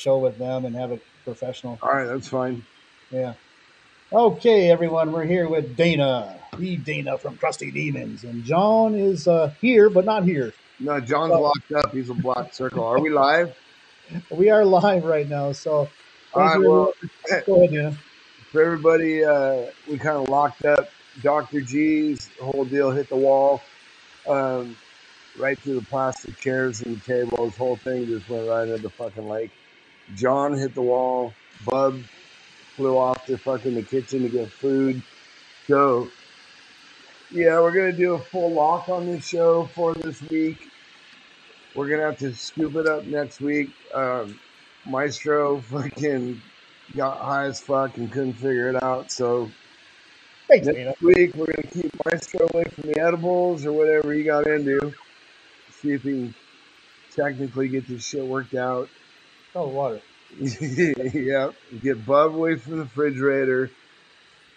show with them and have it professional. All right, that's fine. Yeah. Okay, everyone, we're here with Dana, the Dana from Crusty Demons, and John is uh, here, but not here. No, John's locked up. He's a black circle. Are we live? We are live right now, so All right, well, Go ahead, Dana. for everybody, uh, we kind of locked up. Dr. G's whole deal hit the wall, um, right through the plastic chairs and the tables. Whole thing just went right into the fucking lake. John hit the wall. Bub flew off to fucking the kitchen to get food. So, yeah, we're gonna do a full lock on this show for this week. We're gonna have to scoop it up next week. Um, Maestro fucking got high as fuck and couldn't figure it out. So Thanks, next week we're gonna keep Maestro away from the edibles or whatever he got into. See if he can technically get this shit worked out. Oh, water. yeah, get Bob away from the refrigerator.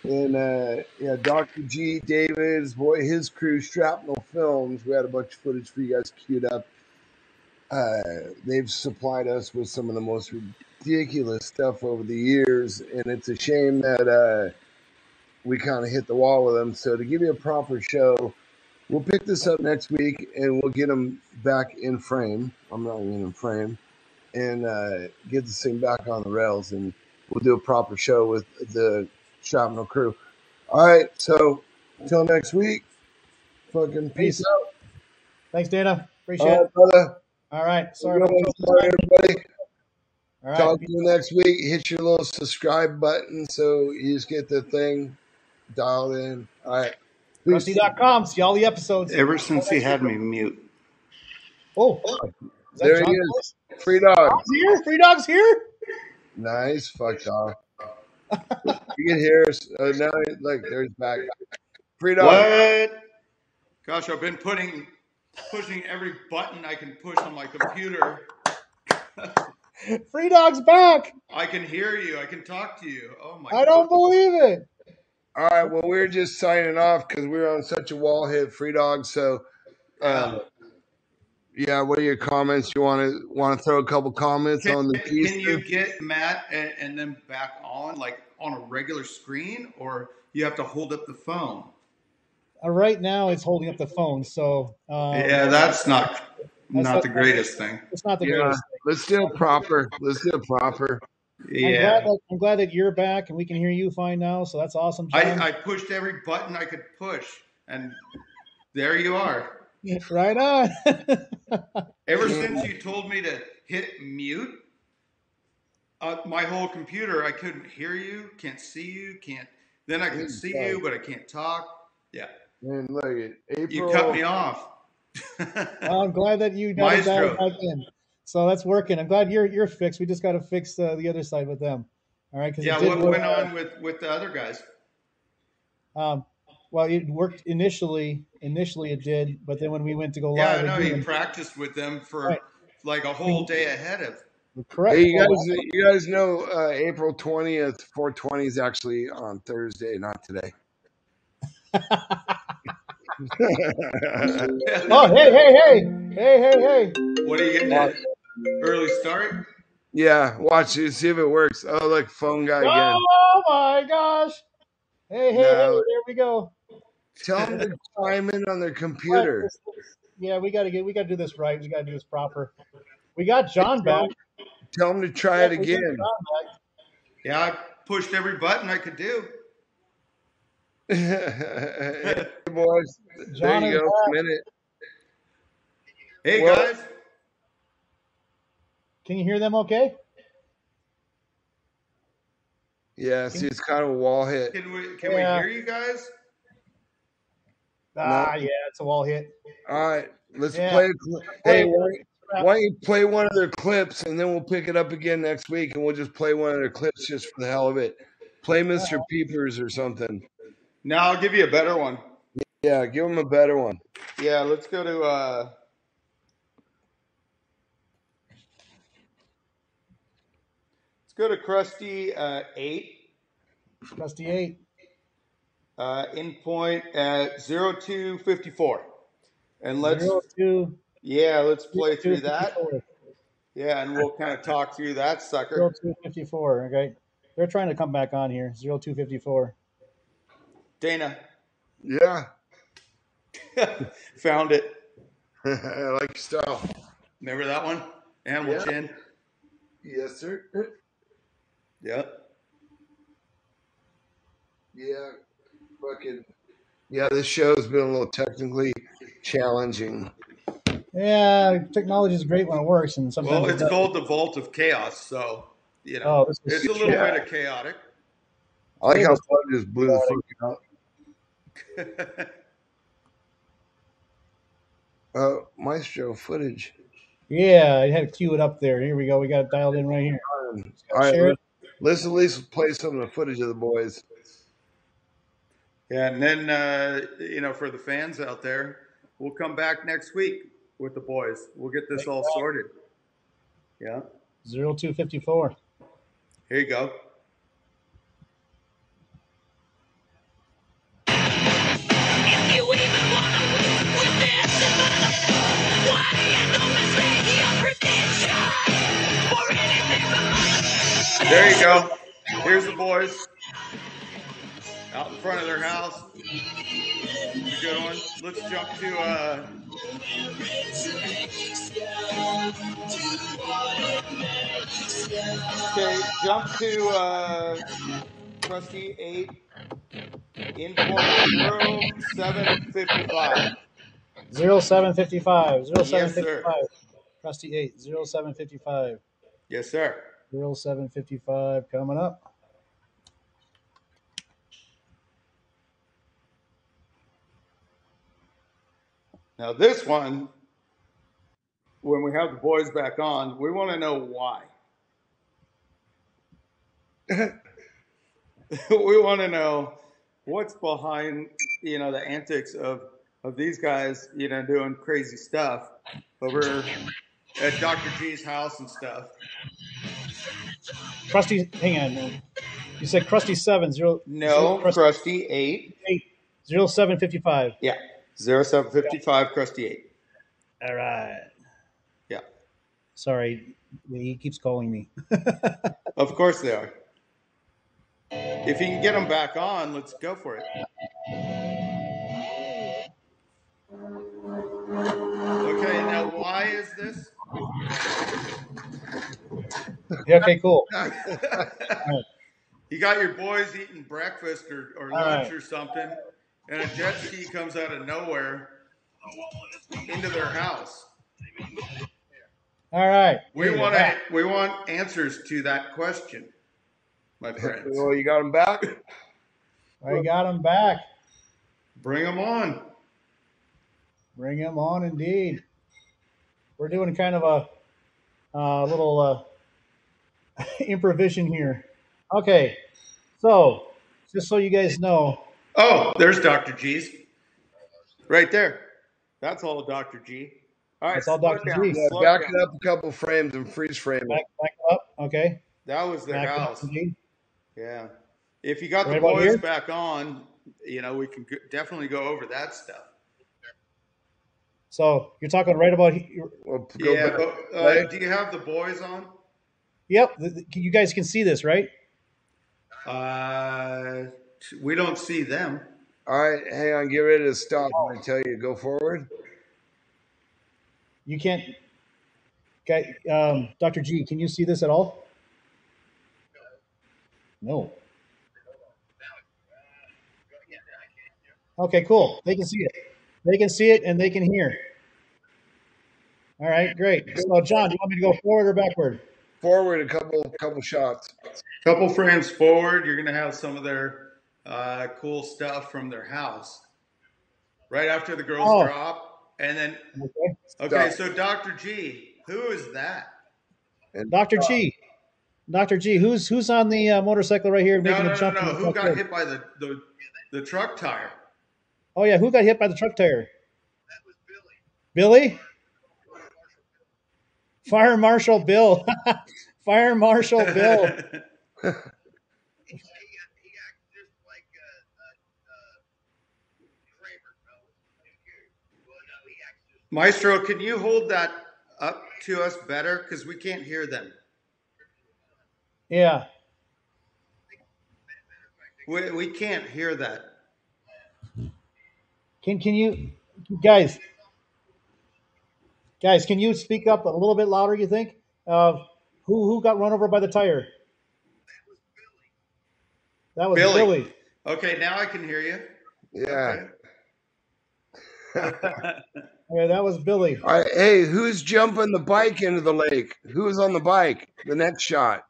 And uh, yeah, Dr. G, David's boy, his crew, Shrapnel Films. We had a bunch of footage for you guys queued up. Uh, they've supplied us with some of the most ridiculous stuff over the years, and it's a shame that uh, we kind of hit the wall with them. So to give you a proper show, we'll pick this up next week, and we'll get them back in frame. I'm not even in frame and uh, get this thing back on the rails, and we'll do a proper show with the Shrapnel crew. All right, so until next week, fucking peace Peace. out. Thanks, Dana. Appreciate All it. brother. All right. Sorry Sorry, about sorry, everybody. All right. Talk to you next week. Hit your little subscribe button so you just get the thing dialed in. All right. Peace. Crusty.com. See all the episodes. Ever since he had me mute. Oh, is that There he John? is. Free dog. Dog's here? Free dog's here? Nice. Fuck dog. you can hear us. Uh, now, look, there's back. Free dog. What? Gosh, I've been putting pushing every button I can push on my computer. Free dog's back. I can hear you. I can talk to you. Oh my I don't believe it. All right. Well, we're just signing off because we're on such a wall hit, free dog. So, um, yeah. What are your comments? You want to want to throw a couple comments Can, on the piece? can you get Matt and, and then back on like on a regular screen, or you have to hold up the phone? Uh, right now, it's holding up the phone, so um, yeah, that's not not not- the greatest thing. it's not the Yeah. greatest. Let's do it proper. Let's do it proper. I'm glad, Yeah, that, I'm glad that you're back and we can hear you fine now. So that's awesome. I, I pushed every button I could push, and there you are. right on. Ever since you told me to hit mute, uh, my whole computer, I couldn't hear you, can't see you, can't. Then I can see you, but I can't talk. Yeah, And look at April. you cut me off. Well, I'm glad that you got it dialed back in. So that's working. I'm glad you're you're fixed. We just got to fix uh, the other side with them. All right, because yeah, it did what work. went on with with the other guys? Um, well, it worked initially. Initially, it did, but then when we went to go Yeah, live, I know again, you practiced with them for Right. like a whole day ahead of. correct. Hey, you guys, you guys know uh, April twentieth, four twenty is actually on Thursday, not today. oh, hey, hey, hey, hey, hey, hey. What are you getting? At? Early start? yeah, watch it, see if it works. Oh, look, phone guy again. Oh my gosh. Hey, hey, hey, there we go. Tell them to chime in on their computer. Yeah, we gotta get we gotta do this right. We gotta do this proper. We got John back. Tell them to try it Yeah, we got again. Yeah, I pushed every button I could do. hey, boys, John there you is go. back. Minute. Hey Well- guys, Can you hear them okay? Yeah, see, it's kind of a wall hit. can we can Yeah. we hear you guys? Ah, yeah, it's a wall hit. All right, let's Yeah. play. Hey, Hey, why, why don't you play one of their clips and then we'll pick it up again next week and we'll just play one of their clips just for the hell of it. Play Mr. Peepers or something. Now I'll give you a better one. Yeah, give them a better one. Yeah, let's go to uh let's go to Crusty uh eight. Crusty eight. Uh in point at zero two fifty four. And let's Zero, two, yeah, let's play two, through that. Yeah, and we'll kind of talk through that sucker. 0254. Okay. They're trying to come back on here. 0254. Dana Yeah, found it. I like your style. Remember that one? Animal Yeah. chin. Yes, sir. Yep. Yeah, fucking. Yeah, this show's been a little technically challenging. Yeah, technology is great when it works, and sometimes Well, it's doesn't. called the Vault of Chaos, so you know Oh, this it's a little Yeah. bit of chaotic. I like how Bud just blew the fuck out. Uh, Maestro footage. yeah. I had to cue it up there. Here we go. We got it dialed in right here. All right, let's, let's at least play some of the footage of the boys. Yeah, and then uh, you know, for the fans out there, we'll come back next week with the boys. We'll get this all sorted. Yeah, Zero two fifty four. here you go. If you even wanna win with this, why do you don't mistake your prediction for anything but There you go. Here's the boys out in front of their house. a Good one. Let's jump to uh, okay. Jump to uh, Crusty eight in zero seven fifty five. 0755. Yes, sir. 0755. Crusty 8. 0755. Yes, sir. 0755 coming up. Now this one, when we have the boys back on, we want to know why. we want to know what's behind, you know, the antics of of these guys, you know, doing crazy stuff over at Dr. G's house and stuff. Crusty, hang on. man. You said Crusty 7. Zero, No, Crusty Crusty eight. 8. 0755. Yeah, zero seven fifty five Crusty eight. All right. Yeah, Sorry. He keeps calling me. of course they are. If you can get them back on, let's go for it. Okay, now why is this? Yeah, okay, cool. You got your boys eating breakfast or, or lunch right. or something, and a jet ski comes out of nowhere into their house. All right. We want to, we want answers to that question, my friends. Well, you got them back. I got them back. Bring them on. Bring them on, indeed. We're doing kind of a uh, little uh, improvisation here. Okay, so just so you guys know, Oh, there's Dr. G's. Right there. That's all Dr. G. All right. That's all Dr. down, G. Yeah, back down. it up a couple frames and freeze frame it. back back up. Okay, That was their back house. Yeah. If you got Right the boys back on, you know, we can definitely go over that stuff. So you're talking right about here. Yeah, but uh, do you have the boys on? Yep, th- th- you guys can see this, right? Uh, we don't see them. All right, hang on. Get ready to stop when I tell you to go forward. You can't. Guy, um, Dr. G, can you see this at all? No. Okay, cool. They can see it. They can see it and they can hear. All right, great. So, John, do you want me to go forward or backward? Forward a couple couple shots. Couple frames forward, you're going to have some of their uh, cool stuff from their house. Right after the girls Oh. drop, and then Okay. okay, so Dr. G, who is that? And Dr. G. Dr. G, who's who's on the uh, motorcycle right here No, making no, a no, jump? no. in the Who got door? hit by the, the the truck tire? Oh yeah, who got hit by the truck tire? That was Billy. Billy. Fire Marshal Bill. Fire Marshal Bill. Maestro, can you hold that up to us better because we can't hear them. Yeah. We, we can't hear that. Can can you guys guys can you speak up a little bit louder? You think? Uh, who who got run over by the tire? That was Billy. Billy. Okay, now I can hear you. Yeah. Yeah, that was Billy. All right, hey, who's jumping the bike into the lake? Who's on the bike? The next shot.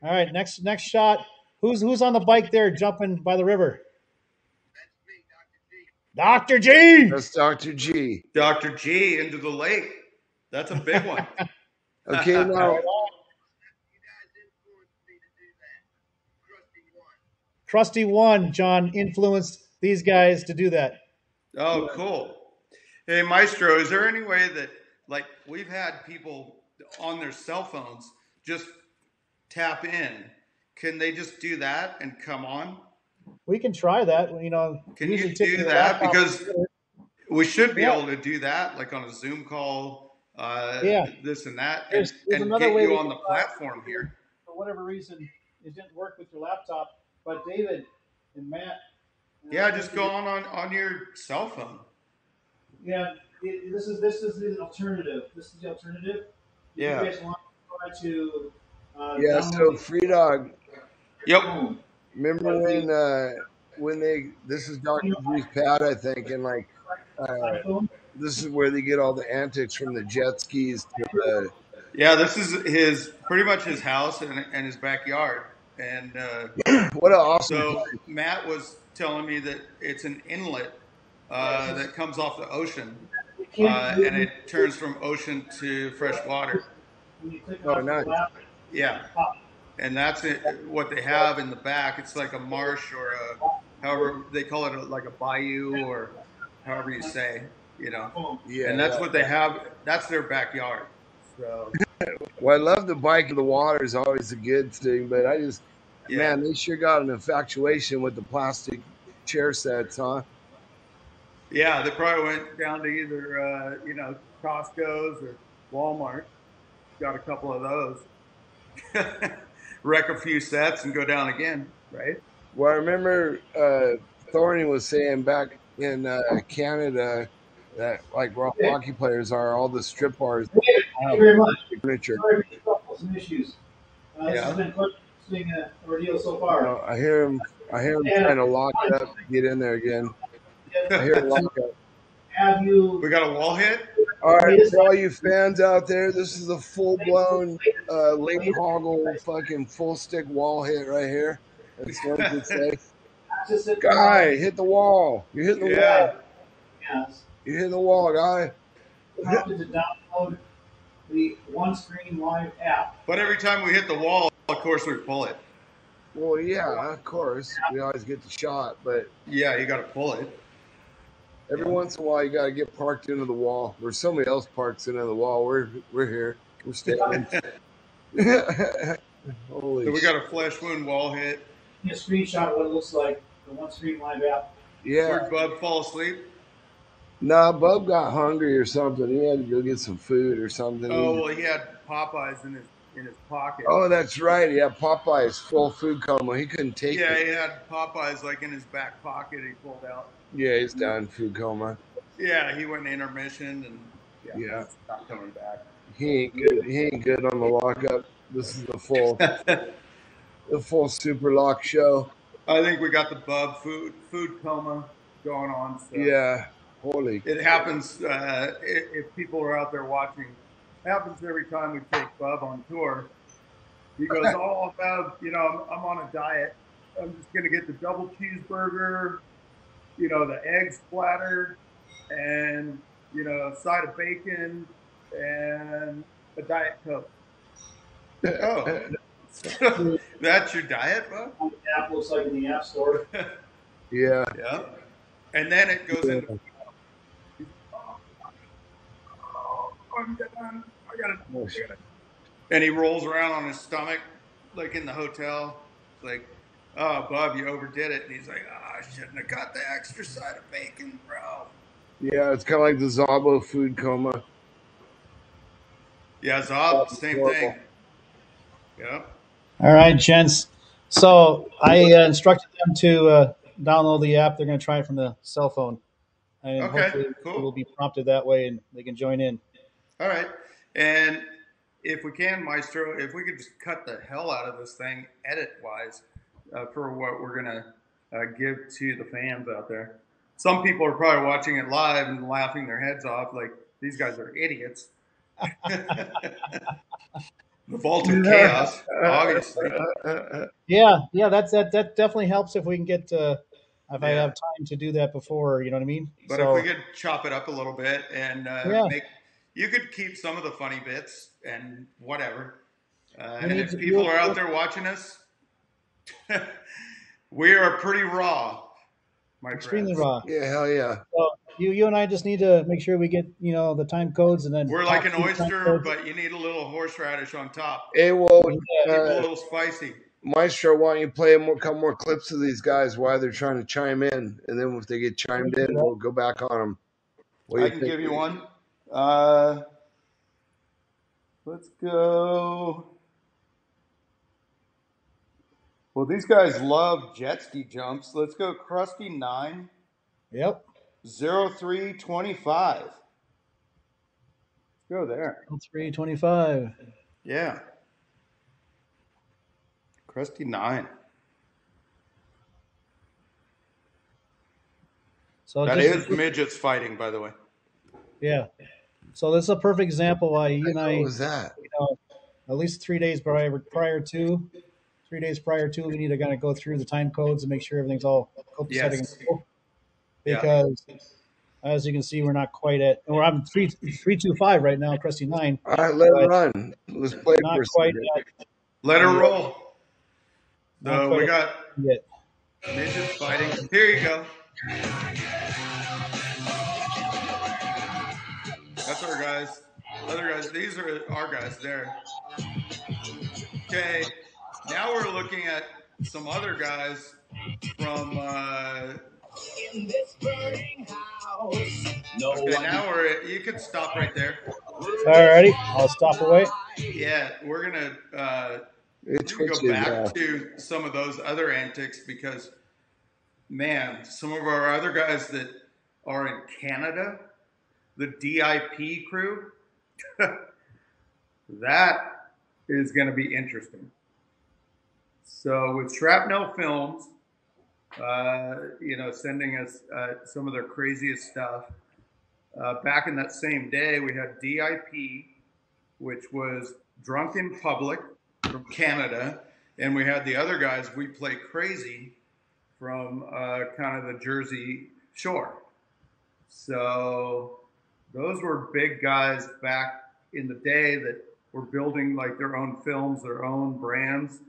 All right, next next shot. Who's who's on the bike there jumping by the river? That's me, Doctor G. Dr. G that's Dr. G. Dr. G into the lake. That's a big one. Okay, now Crusty one, John influenced these guys to do that. Oh, cool. Hey, Maestro, is there any way that, like, we've had people on their cell phones just tap in? Can they just do that and come on? We can try that. You know, Can you do that? Because we should be Yeah. able to do that, like on a Zoom call, uh, Yeah. this and that, and, There's- there's and get you on the uh, platform here. for whatever reason it didn't work with your laptop. But David and Matt. uh, Yeah, just go on on, on your cell phone. Yeah, it, this is this is the alternative. This is the alternative. If Yeah. You guys want to try to. Uh, yeah, so Free Dog, Yep. Chrome. remember when uh when they this is Dr. G's pad, I think, and like uh this is where they get all the antics from the jet skis to the Yeah, this is his pretty much his house and, and his backyard. And uh, what an awesome so place. Matt was telling me that it's an inlet uh, that comes off the ocean, uh, and it turns from ocean to fresh water. when you click Oh, nice. Yeah, and that's it, what they have in the back. It's like a marsh or a, however they call it, a, like a bayou or however you say, you know. Yeah, and that's what they have. That's their backyard. So Well, I love the bike in the water is always a good thing, but I just yeah, man, they sure got an infatuation with the plastic chair sets, huh? Yeah, they probably went down to either uh, you know Costco's or Walmart. Got a couple of those. Wreck a few sets and go down again, right? Well, I remember uh, Thorny was saying back in uh, Canada that like rock hockey players are all the strip bars Thank you very much. furniture. Sorry for the trouble, some issues. Uh, this Yeah. has been quite an uh, ordeal so far. Uh, I hear him. I hear him trying to lock it up get in there again. I hear him lock up. Have you? We got a wall hit. All right, for all you fans out there, this is a full blown uh, Lake Hoggle fucking full stick wall hit right here. That's what I could say. Guy, hit the wall. You're hitting the Yeah. wall. Yes. You're hitting the wall, guy. You to download the One Screen Live app. But every time we hit the wall, of course we pull it. Well, yeah, of course. We always get the shot, but Yeah, you got to pull it. Every once in a while you gotta get parked into the wall. Or somebody else parks into the wall. We're we're here. We're standing. Holy So we got a flesh wound wall hit. Give a screenshot of what it looks like. The One Screen Live app. Yeah. Where'd Bub fall asleep? Nah, Bub got hungry or something. He had to go get some food or something. Oh well, he had Popeyes in his in his pocket. Oh, that's right. He had Popeye's full food coma. He couldn't take yeah, it. he had Popeyes like in his back pocket. He pulled out. Yeah, he's down food coma. Yeah, he went in intermission and yeah, Yeah. not coming back. He ain't good. He ain't good on the lockup. This is the full, the full super lock show. I think we got the Bub food food coma going on. So. Yeah. Holy. It happens uh, if, if people are out there watching. It happens every time we take Bub on tour. He goes, "Oh, Bub, you know, I'm, I'm on a diet. I'm just gonna get the double cheeseburger, you know, the egg splatter, and you know, a side of bacon and a diet coke." Oh, that's your diet, bro? What the app looks like in the App Store. Yeah. Yeah. And then it goes into. I'm done. I gotta, I gotta. And he rolls around on his stomach, like in the hotel. Like, oh, Bob, you overdid it. And he's like, oh, I shouldn't have got the extra side of bacon, bro. Yeah, it's kind of like the Zabo food coma. Yeah, Zob, That's same horrible. thing. Yeah. All right, gents. So I uh, instructed them to uh, download the app. They're going to try it from the cell phone, and Okay, hopefully cool. it will be prompted that way, and they can join in. All right. And if we can, Maestro, if we could just cut the hell out of this thing, edit wise, uh, for what we're going to uh, give to the fans out there. Some people are probably watching it live and laughing their heads off, like these guys are idiots. the vault of chaos, obviously. Yeah, yeah, that's that. That definitely helps if we can get uh, if I have time to do that before. You know what I mean? But so if we could chop it up a little bit and uh, Yeah. make, you could keep some of the funny bits and whatever. Uh, and if people are out there watching us, we are pretty raw, my extremely friends. raw. Yeah, hell yeah. So you you and I just need to make sure we get you know the time codes and then We're like an pop these time oyster, but you need a little horseradish on top. Hey, well, Keep it a uh, little spicy. Maestro, why don't you play a more, couple more clips of these guys while they're trying to chime in, and then if they get chimed in, we'll go back on them. What I can think? give you one. Uh, let's go. Well, these guys love jet ski jumps. Let's go Crusty 9 Yep. 0325. Let's go there. Three twenty five. Yeah. Crusty 9. So That just, is midgets fighting, by the way. yeah. So this is a perfect example why you and I, was that? you know, at least three days prior prior to, three days prior to, we need to kind of go through the time codes and make sure everything's all copacetic Yes. and cool. Yeah. Because as you can see, we're not quite at. We're on three three two five right now, Crusty nine. All right, let it run. Let's play it Not for quite at Let her roll. No, So uh, we got yet. midgets fighting. Here you go. That's our guys. Other guys. These are our guys there. Okay. Now we're looking at some other guys from. Uh, In this burning house, no okay, one now we're. At, you can stop right there. Alrighty, I'll stop away. Yeah, we're gonna. Uh, It we go back now. to some of those other antics because, man, some of our other guys that are in Canada, the DIP crew, that is going to be interesting. So with Shrapnel Films, uh, you know, sending us uh, some of their craziest stuff. Uh, back in that same day, we had DIP, which was Drunk in Public from Canada, and we had the other guys, We Play Crazy, from uh, kind of the Jersey Shore. So those were big guys back in the day that were building like their own films, their own brands,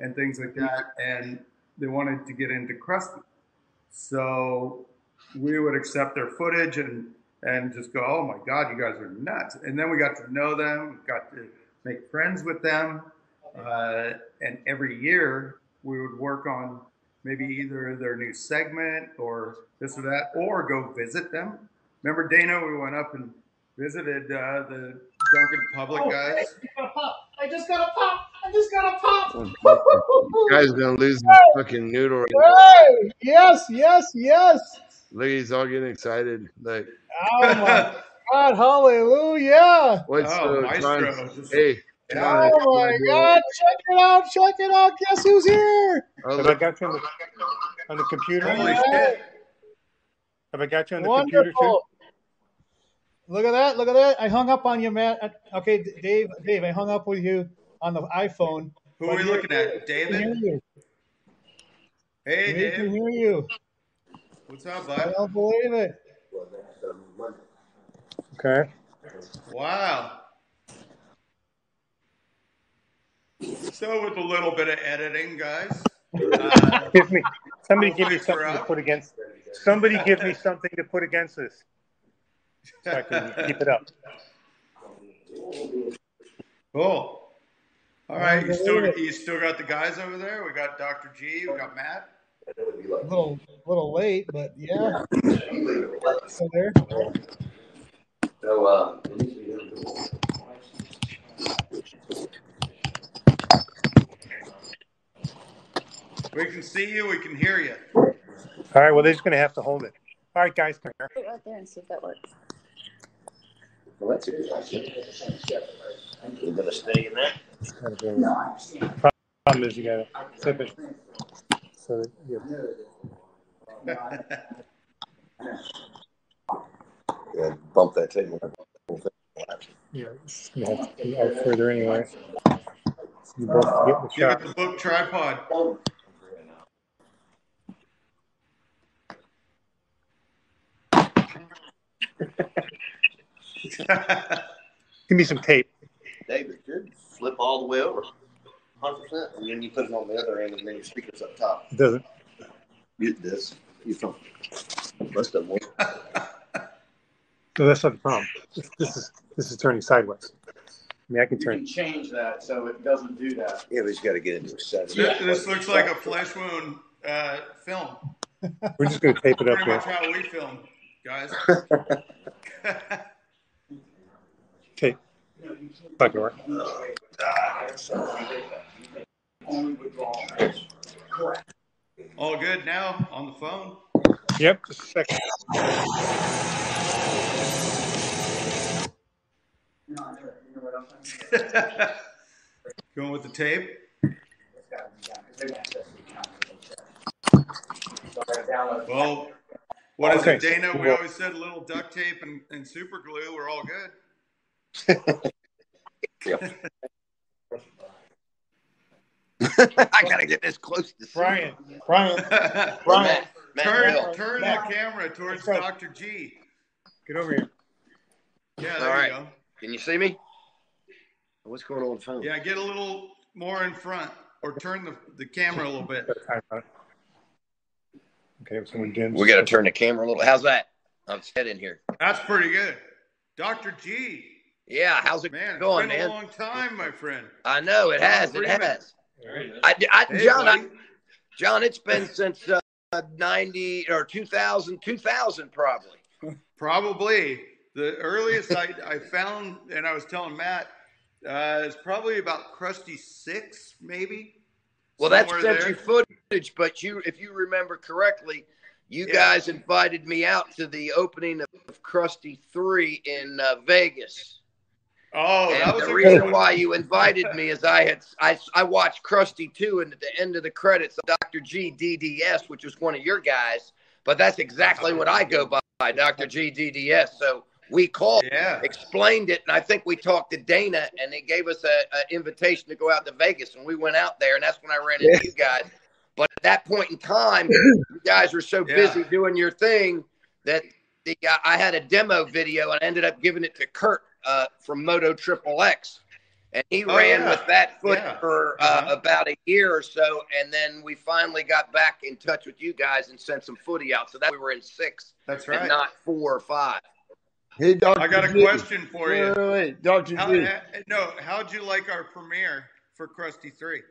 and things like that. And they wanted to get into Crusty. So we would accept their footage and and just go, oh my God, you guys are nuts. And then we got to know them, got to make friends with them. Uh, and every year we would work on maybe either their new segment or this or that, or go visit them. Remember, Dana, we went up and visited uh, the Drunk in Public guys. I just got a pop. I just got a pop. This guy's gonna lose his fucking noodle. Right Hey, yes, yes, yes. Look, he's all getting excited. Like, Oh my God, hallelujah. what's Oh, uh, Maestro, just- Hey, John, Oh my God, check it out, check it out. Guess who's here? Oh, Have I got you on the, on the computer? Holy All right. shit. Have I got you on the computer too? Look at that, look at that. I hung up on you, Matt. Uh, Okay, Dave, Dave, I hung up with you on the iPhone. Who are we looking at? I can David? hear you. Hey, We can hear you. What's up, bud? I don't believe it. Okay. Wow. So, with a little bit of editing, guys. Uh, Give me somebody give me something to put against somebody give me something to put against this. So I can keep it up. Cool. All right, you still you still got the guys over there. We got Dr. G. We got Matt. A little, little late, but yeah. Still there. So, uh, We can see you. We can hear you. All right. Well, they're just gonna have to hold it. All right, guys, come here. Put it right there and see if that works. Well, that's a it. We're gonna stay in that. Problem is, you gotta flip it so that you. Yeah, bump that table. Yeah, it's gonna have to be out further anyway. You both get the Give shot. it the book tripod. Give me some tape. David, good. Flip all the way over. Hundred percent. And then you put it on the other end and then your speaker's up top. It doesn't. Mute this. You from most of them. work. No, that's not the problem. This, this is this is turning sideways. I mean, I can You turn. can change that so it doesn't do that. Yeah, we just gotta get into a setting. This, this looks like a flesh wound uh, film. We're just gonna tape it up Pretty here. much how we film, guys. Fuck it, work. Only withdrawal. Correct. All good now on the phone. Yep. Just a second. You know, I know- you know what I'm saying? Going with the tape. It's gotta be done, 'cause they got access to the account, so they check. So I gotta download. Well, what is Okay. it, Dana? We always said a little duct tape and, and super glue. We're all good. I gotta get this close to see. Brian, Brian, Matt, Brian, Matt turn Bill. turn Matt. the camera towards Matt. Dr. G. Get over here. Yeah, there All right. you go. Can you see me? What's going on with the phone? Yeah, get a little more in front or turn the, the camera a little bit. Got time on it. Okay, so we're. We gotta turn the camera a little. How's that? I'm head in here. That's pretty good. Dr. G. Yeah, how's it going? Man, it's going, been man? a long time, my friend. I know it has. It Freeman. has. I, I, Hey, John, I. John, it's been since uh, 90 or 2000, 2000 probably. Probably the earliest I, I found, and I was telling Matt, uh, is probably about Crusty Six, maybe. Well, that's Somewhere century there. footage, but you, if you remember correctly, you Yeah. guys invited me out to the opening of, of Crusty Three in uh, Vegas. Oh, that was the a reason good why you invited me is I had I, I watched Crusty Two, and at the end of the credits, Dr. G DDS, which was one of your guys. But that's exactly what I go by, Dr. G DDS. So we called. Yeah. explained it, and I think we talked to Dana, and they gave us a, a invitation to go out to Vegas, and we went out there, and that's when I ran into you guys. But at that point in time, you guys were so Yeah. busy doing your thing that the uh, I had a demo video, and I ended up giving it to Kurt uh, from Moto Triple X, and he Oh, ran yeah. with that foot Yeah. for uh, Uh-huh. about a year or so, and then we finally got back in touch with you guys and sent some footy out. So that we were in six That's and right. not four or five. Hey, Dr. I got a G. question for Wait, you. wait, wait. Dr. How, G. No, how'd you like our premiere for Crusty Three?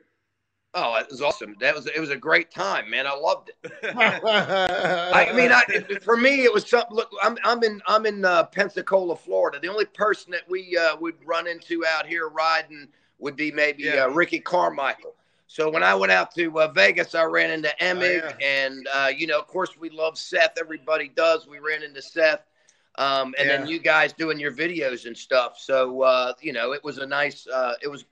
Oh, it was awesome. That was it was a great time, man. I loved it. I mean, I, for me, it was something. Look, I'm I'm in I'm in uh, Pensacola, Florida. The only person that we uh, would run into out here riding would be maybe Yeah. uh, Ricky Carmichael. So when I went out to uh, Vegas, I ran into Emig, Oh, yeah. and uh, you know, of course, we love Seth. Everybody does. We ran into Seth, um, and then you guys doing your videos and stuff. So uh, you know, it was a nice. Uh, it was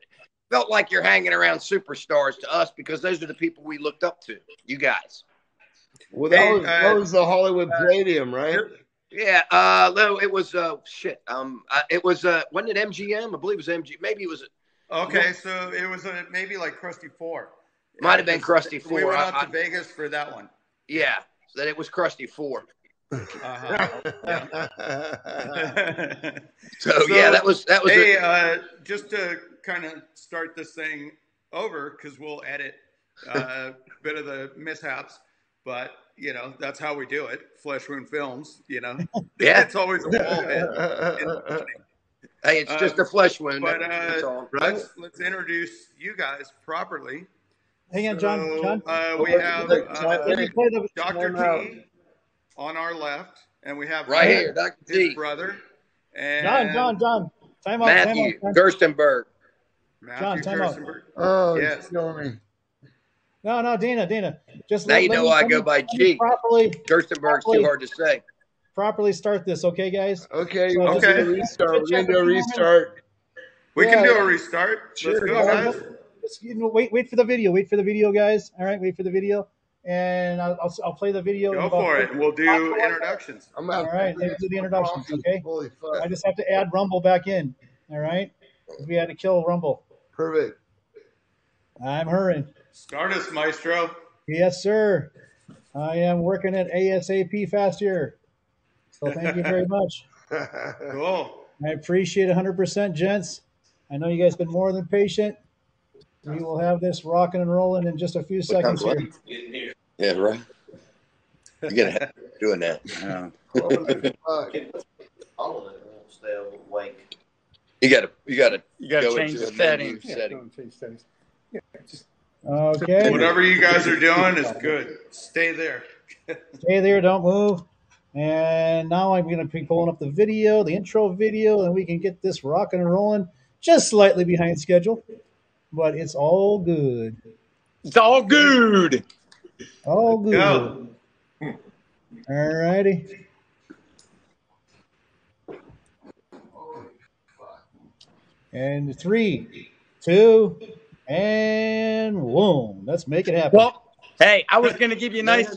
felt like you're hanging around superstars to us because those are the people we looked up to. You guys. well, that Hey, was, that uh, was the Hollywood Palladium, right? Yeah, uh, no, it was uh, shit. Um, uh, it was uh, wasn't it MGM? I believe it was MG. Maybe it was. Okay, so it was a, maybe like Crusty Four. Might have been Yeah, Four. We Four. went I- out to I- Vegas for that one. Yeah, that it was Crusty Four. Uh-huh. So, So, yeah, that was that was. hey, a, uh, just to kind of start this thing over, because we'll edit uh, a bit of the mishaps, but you know that's how we do it. Flesh Wound Films, you know, Yeah. it's always a wall hit. hey, it's uh, just a flesh wound. But That's uh, all. let's let's introduce you guys properly. hang on, John. So, John, uh, we have uh, John, let me play the. Dr. T on our left, and we have Right Matt, here, Dr. his T. brother, and John, John, John. Time out. Time Matthew out. Time, Gerstenberg. Matthew time out. Oh, Yes. it's killing me. No, no, Dana, Dana. Just Now let, you let know me- I go me- by let me G. Properly, Kirstenberg's too hard to say. properly start this, okay, guys? Okay, So we'll just- do a restart. We're gonna do a restart. We Yeah, can do a restart. Sure, Let's go, yeah. guys. Just, you know, wait, wait for the video. Wait for the video, guys. All right, wait for the video, and I'll, I'll, I'll play the video. in Go for it. We'll do introductions. I'm gonna All right, let's do the introductions, okay? Holy fuck. I just have to add Rumble back in. All right, we had to kill Rumble. Perfect. I'm hurrying. Start us, Maestro. Yes, sir. I am working at ASAP fast here. So thank you very much. Cool. I appreciate 100%, gents. I know you guys been more than patient. We will have this rocking and rolling in just a few seconds What here. Yeah, right. You're gonna have to doing that. Holy fuck. All of it won't stay awake. You gotta, you gotta, You got to Go change the a menu settings. Yeah, setting. don't change settings. Yeah, just Okay. Whatever you guys are doing is good. Stay there. Stay there, don't move. And now I'm going to be pulling up the video, the intro video, and we can get this rocking and rolling just slightly behind schedule. But it's all good. It's all good. All good. Go. All righty. And three, two, and boom. Let's make it happen. Well, hey, I was going to give you a nice.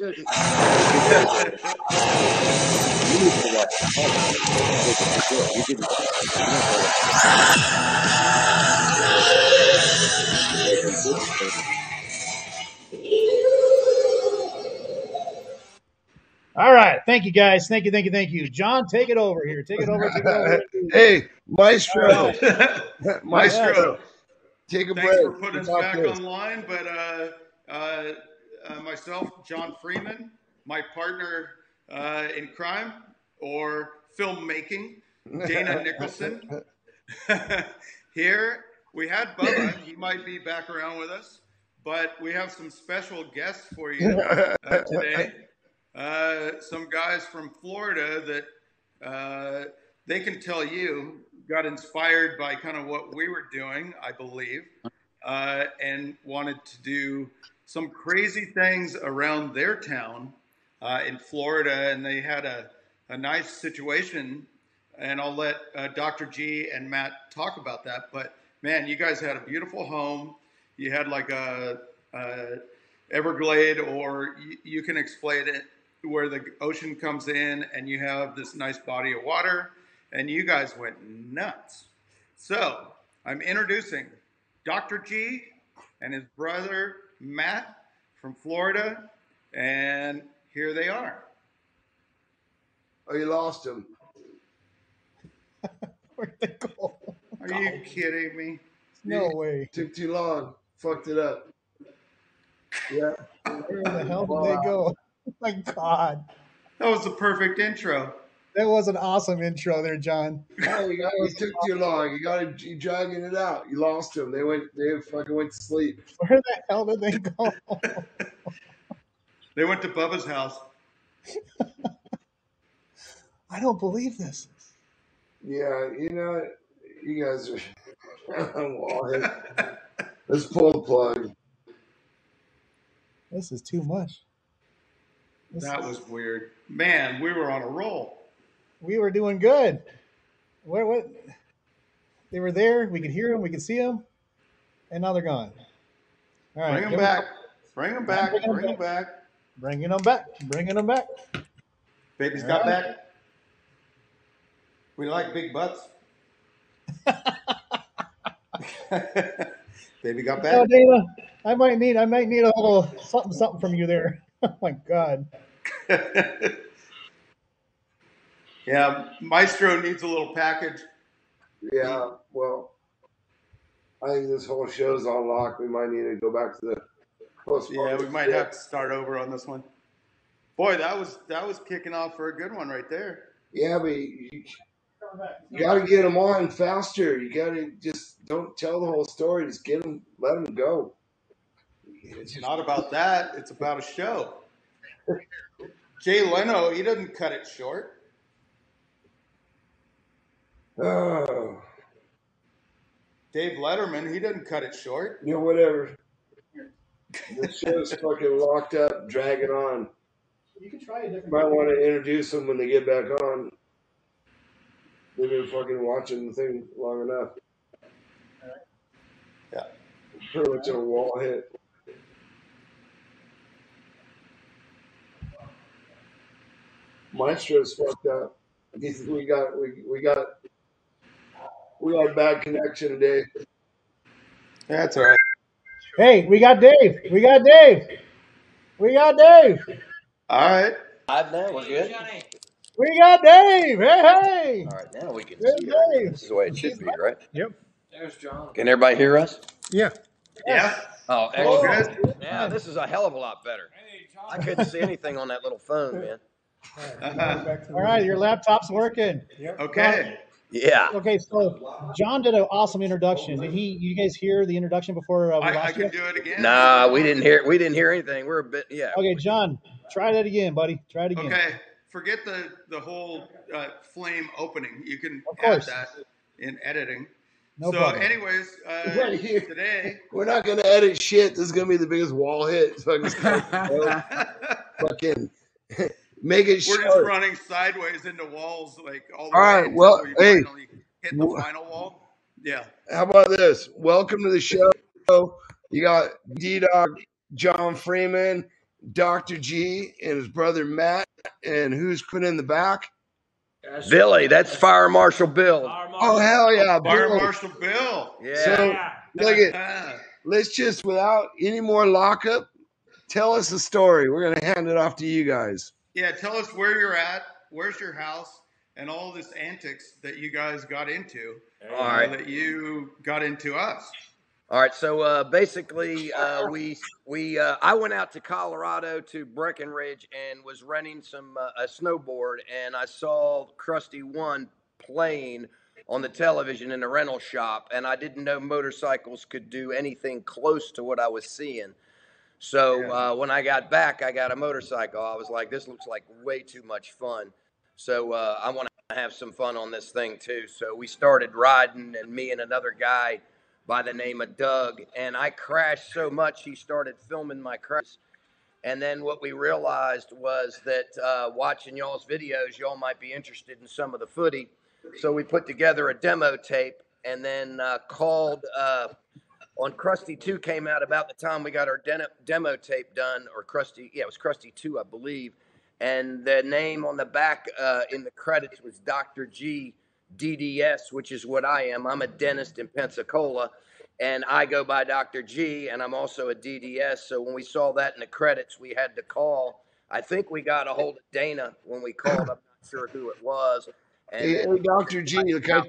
All right. Thank you, guys. Thank you, thank you, thank you. John, take it over here. Take it over. Take it over. hey, Maestro. Thanks Maestro. Take a break. Thanks for putting us back this. online. But uh, uh, uh, myself, John Freeman, my partner uh, in crime or filmmaking, Dana Nicholson. Here we had Bubba. He might be back around with us, but we have some special guests for you uh, today. Uh, some guys from Florida that uh, they can tell you got inspired by kind of what we were doing, I believe, uh, and wanted to do some crazy things around their town uh, in Florida. And they had a, a nice situation. And I'll let uh, Dr. G and Matt talk about that. But man, you guys had a beautiful home. You had like a, a Everglade, or you, you can explain it where the ocean comes in and you have this nice body of water, and you guys went nuts. So I'm introducing Dr. G and his brother Matt from Florida, and here they are. Oh, you lost him. Where'd they go? Are you kidding me? No way. Took too long. Fucked it up. Yeah. Where the hell did they go? Oh my God. That was the perfect intro. That was an awesome intro there, John. No, you got it took too long. You got to you dragging it out. You lost him. They went. They fucking went to sleep. Where the hell did they go? They went to Bubba's house. I don't believe this. Yeah, you know, you guys are. Let's pull the plug. This is too much. This That was weird. Man, we were on a roll. we were doing good. What? What? They were there. We could hear them. We could see them, and now they're gone. All right, Bring them back. Bring them back. Bring Bring them back. Bringing them back. Bringing them back. Baby's All got right. back. We like big butts. Baby got Oh, back. Dana, I might need. I might need a little something, something from you there. Oh my God. yeah, Maestro needs a little package. Yeah, well, I think this whole show's on lock. We might need to go back to the post. Yeah, we might have to start over on this one. Boy, that was that was kicking off for a good one right there. Yeah, but you, you got to get them on faster. You got to just don't tell the whole story. Just get them, let them go. It's It's not about that. It's about a show. Jay Leno, he doesn't cut it short. Oh, Dave Letterman, he doesn't cut it short. You know, whatever. The show's fucking locked up, dragging on. You can try a different. Might want to introduce them when they get back on. They've been fucking watching the thing long enough. Yeah. Pretty much a wall hit. Maestro's fucked up. He's, we got we, we got we got a bad connection today. That's all right. Hey, we got Dave. We got Dave. We got Dave. All right. Live now, we're good. We got Dave. Hey, hey. All right, now we can There's see. Dave. This is the way it should be, right? Yep. There's John. Can everybody hear us? Yeah. Yeah. Oh, excellent. Yeah, this is a hell of a lot better. I couldn't see anything on that little phone, man. All right, your laptop's working. okay. Yeah. Okay, so John did an awesome introduction. Did he? You guys hear the introduction before uh, we I, I can you? do it again. Nah, we didn't hear. We didn't hear anything. We're a bit. Yeah. Okay, John, try that again, buddy. Try it again. Okay. Forget the the whole uh, flame opening. You can Of add course. that in editing. No so, problem. anyways, uh, Right here. today. We're not gonna edit shit. This is gonna be the biggest wall hit. So I just fucking make it We're just running sideways into walls, like all the All way right, until well, we hey. finally hit the final wall. Yeah. How about this? Welcome to the show. You got D Dog, John Freeman, Dr. G, and his brother Matt. And who's put in the back? Billy, that's Fire Marshal Bill. Oh hell yeah, Fire Billy. Marshal Bill. Yeah. So look at Ah, let's just without any more lockup, tell us a story. We're gonna hand it off to you guys. Yeah, tell us where you're at, where's your house, and all this antics that you guys got into. All uh, right. that you got into us. All right, so uh, basically, uh, we we uh, I went out to Colorado to Breckenridge and was renting some uh, a snowboard, and I saw Crusty One playing on the television in the rental shop, and I didn't know motorcycles could do anything close to what I was seeing. So Yeah. uh, when I got back, I got a motorcycle. I was like, this looks like way too much fun. So uh, I want to have some fun on this thing too. So we started riding, and me and another guy by the name of Doug, and I crashed so much he started filming my crash. And then what we realized was that uh, watching y'all's videos, y'all might be interested in some of the footy. So we put together a demo tape and then uh, called uh, on Crusty 2 came out about the time we got our den- demo tape done, or Crusty, yeah, it was Crusty 2, I believe. And the name on the back uh, in the credits was Dr. G DDS, which is what I am. I'm a dentist in Pensacola, and I go by Dr. G, and I'm also a DDS. So when we saw that in the credits, we had to call. I think we got a hold of Dana when we called. I'm not sure who it was. And Hey, then- Dr. G, I,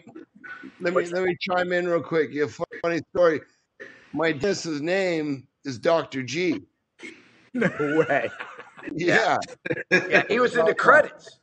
let me let me chime in real quick. You have a funny story. My dentist's name is Dr. G. No way. Yeah, yeah, he was in the credits.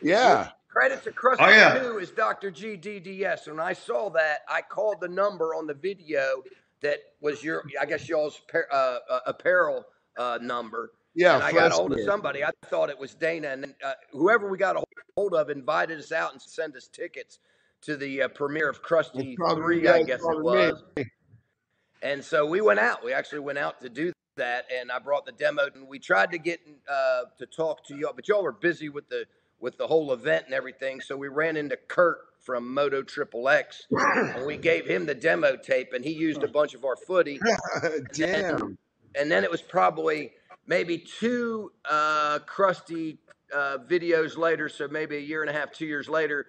yeah. Credits of Crusty Oh, yeah. 2 is Dr. G DDS. And when I saw that, I called the number on the video that was your, I guess y'all's uh, uh, apparel uh, number. Yeah, and I got a hold of somebody. I thought it was Dana, and then, uh, whoever we got a hold of invited us out and sent us tickets to the uh, premiere of Crusty Three, you I guess it probably was. And so we went out. We actually went out to do that, and I brought the demo, and we tried to get uh, to talk to y'all, but y'all were busy with the with the whole event and everything. So we ran into Kurt from Moto Triple X, and we gave him the demo tape, and he used a bunch of our footy Damn. and then it was probably maybe two uh, crusty uh, videos later, so maybe a year and a half, two years later,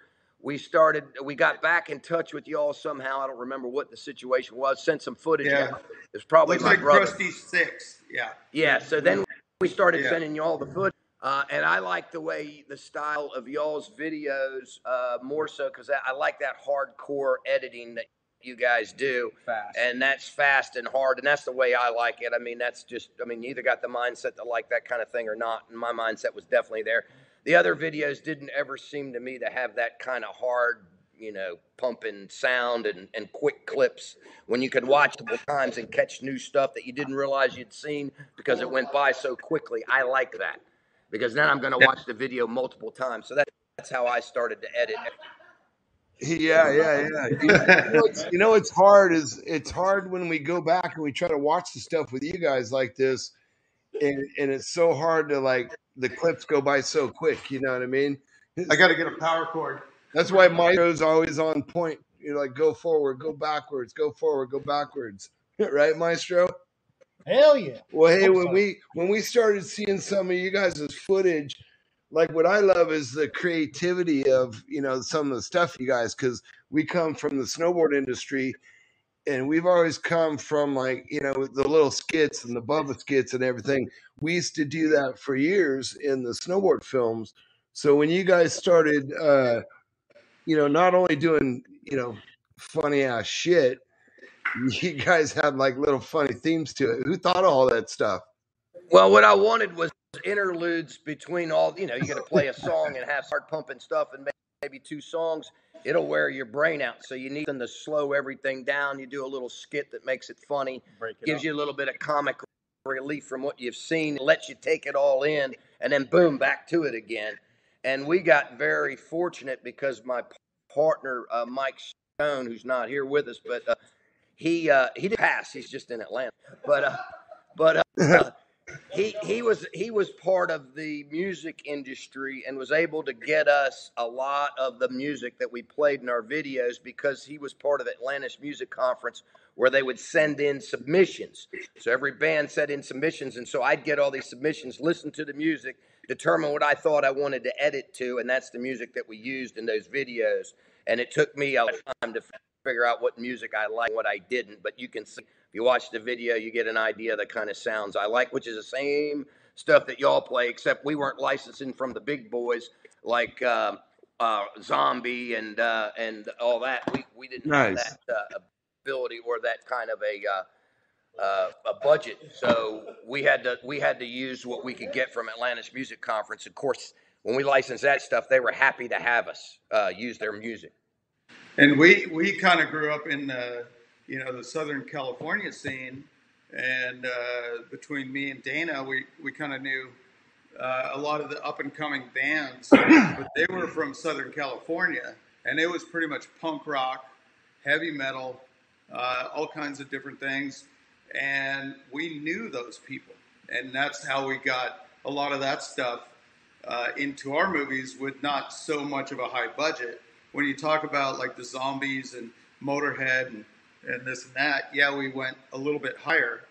we started. We got back in touch with y'all somehow. I don't remember what the situation was. Sent some footage. Yeah. out. It was probably Looks my like brother. Crusty Six. Yeah. Yeah. So then we started Yeah. sending y'all the footage. Uh, and I like the way the style of y'all's videos uh, more so because I, I like that hardcore editing that you guys do Fast. and that's fast and hard and that's the way i like it i mean that's just i mean you either got the mindset to like that kind of thing or not and my mindset was definitely there the other videos didn't ever seem to me to have that kind of hard you know pumping sound and, and quick clips when you could watch multiple times and catch new stuff that you didn't realize you'd seen because it went by so quickly. I like that because then i'm going to watch the video multiple times. So that, that's how i started to edit. Yeah, yeah, yeah. You know, it's, you know what's hard is it's hard when we go back and we try to watch the stuff with you guys like this, and and it's so hard to like the clips go by so quick. You know what I mean? I got to get a power cord. That's why Maestro's always on point. You're like, go forward, go backwards, go forward, go backwards. right, Maestro? Hell yeah. Well, hey, when so. we when we started seeing some of you guys' footage, like what I love is the creativity of you know some of the stuff you guys because we come from the snowboard industry, and we've always come from like you know the little skits and the Bubba skits and everything. We used to do that for years in the snowboard films. So when you guys started, uh, you know, not only doing you know funny ass shit, you guys had like little funny themes to it. Who thought of all that stuff? Well, what I wanted was interludes between all. You know, you got to play a song and have heart pumping stuff, and maybe two songs. It'll wear your brain out. So you need them to slow everything down. You do a little skit that makes it funny, Break it gives up. you a little bit of comic relief from what you've seen, lets you take it all in, and then boom, back to it again. And we got very fortunate because my partner uh, Mike Stone, who's not here with us, but uh, he uh, he didn't pass. He's just in Atlanta, but uh, but uh, he he was he was part of the music industry and was able to get us a lot of the music that we played in our videos because he was part of Atlantis Music Conference where they would send in submissions. So every band sent in submissions, and so I'd get all these submissions, listen to the music, determine what I thought I wanted to edit to, and that's the music that we used in those videos. And it took me a time to figure out what music I liked and what I didn't. But you can see you watch the video, you get an idea of the kind of sounds I like, which is the same stuff that y'all play, except we weren't licensing from the big boys like um uh, Zombie and uh, and all that. We we didn't Nice. have that uh, ability or that kind of a. Uh, uh, a budget, so we had to we had to use what we could get from Atlantis Music Conference. Of course, when we licensed that stuff, they were happy to have us uh, use their music. And we we kind of grew up in the you know the Southern California scene, and uh, between me and Dana, we we kind of knew uh, a lot of the up and coming bands, but they were from Southern California, and it was pretty much punk rock, heavy metal, uh, all kinds of different things, and we knew those people, and that's how we got a lot of that stuff uh, into our movies with not so much of a high budget. When you talk about like the zombies and Motorhead and, and this and that, yeah, we went a little bit higher,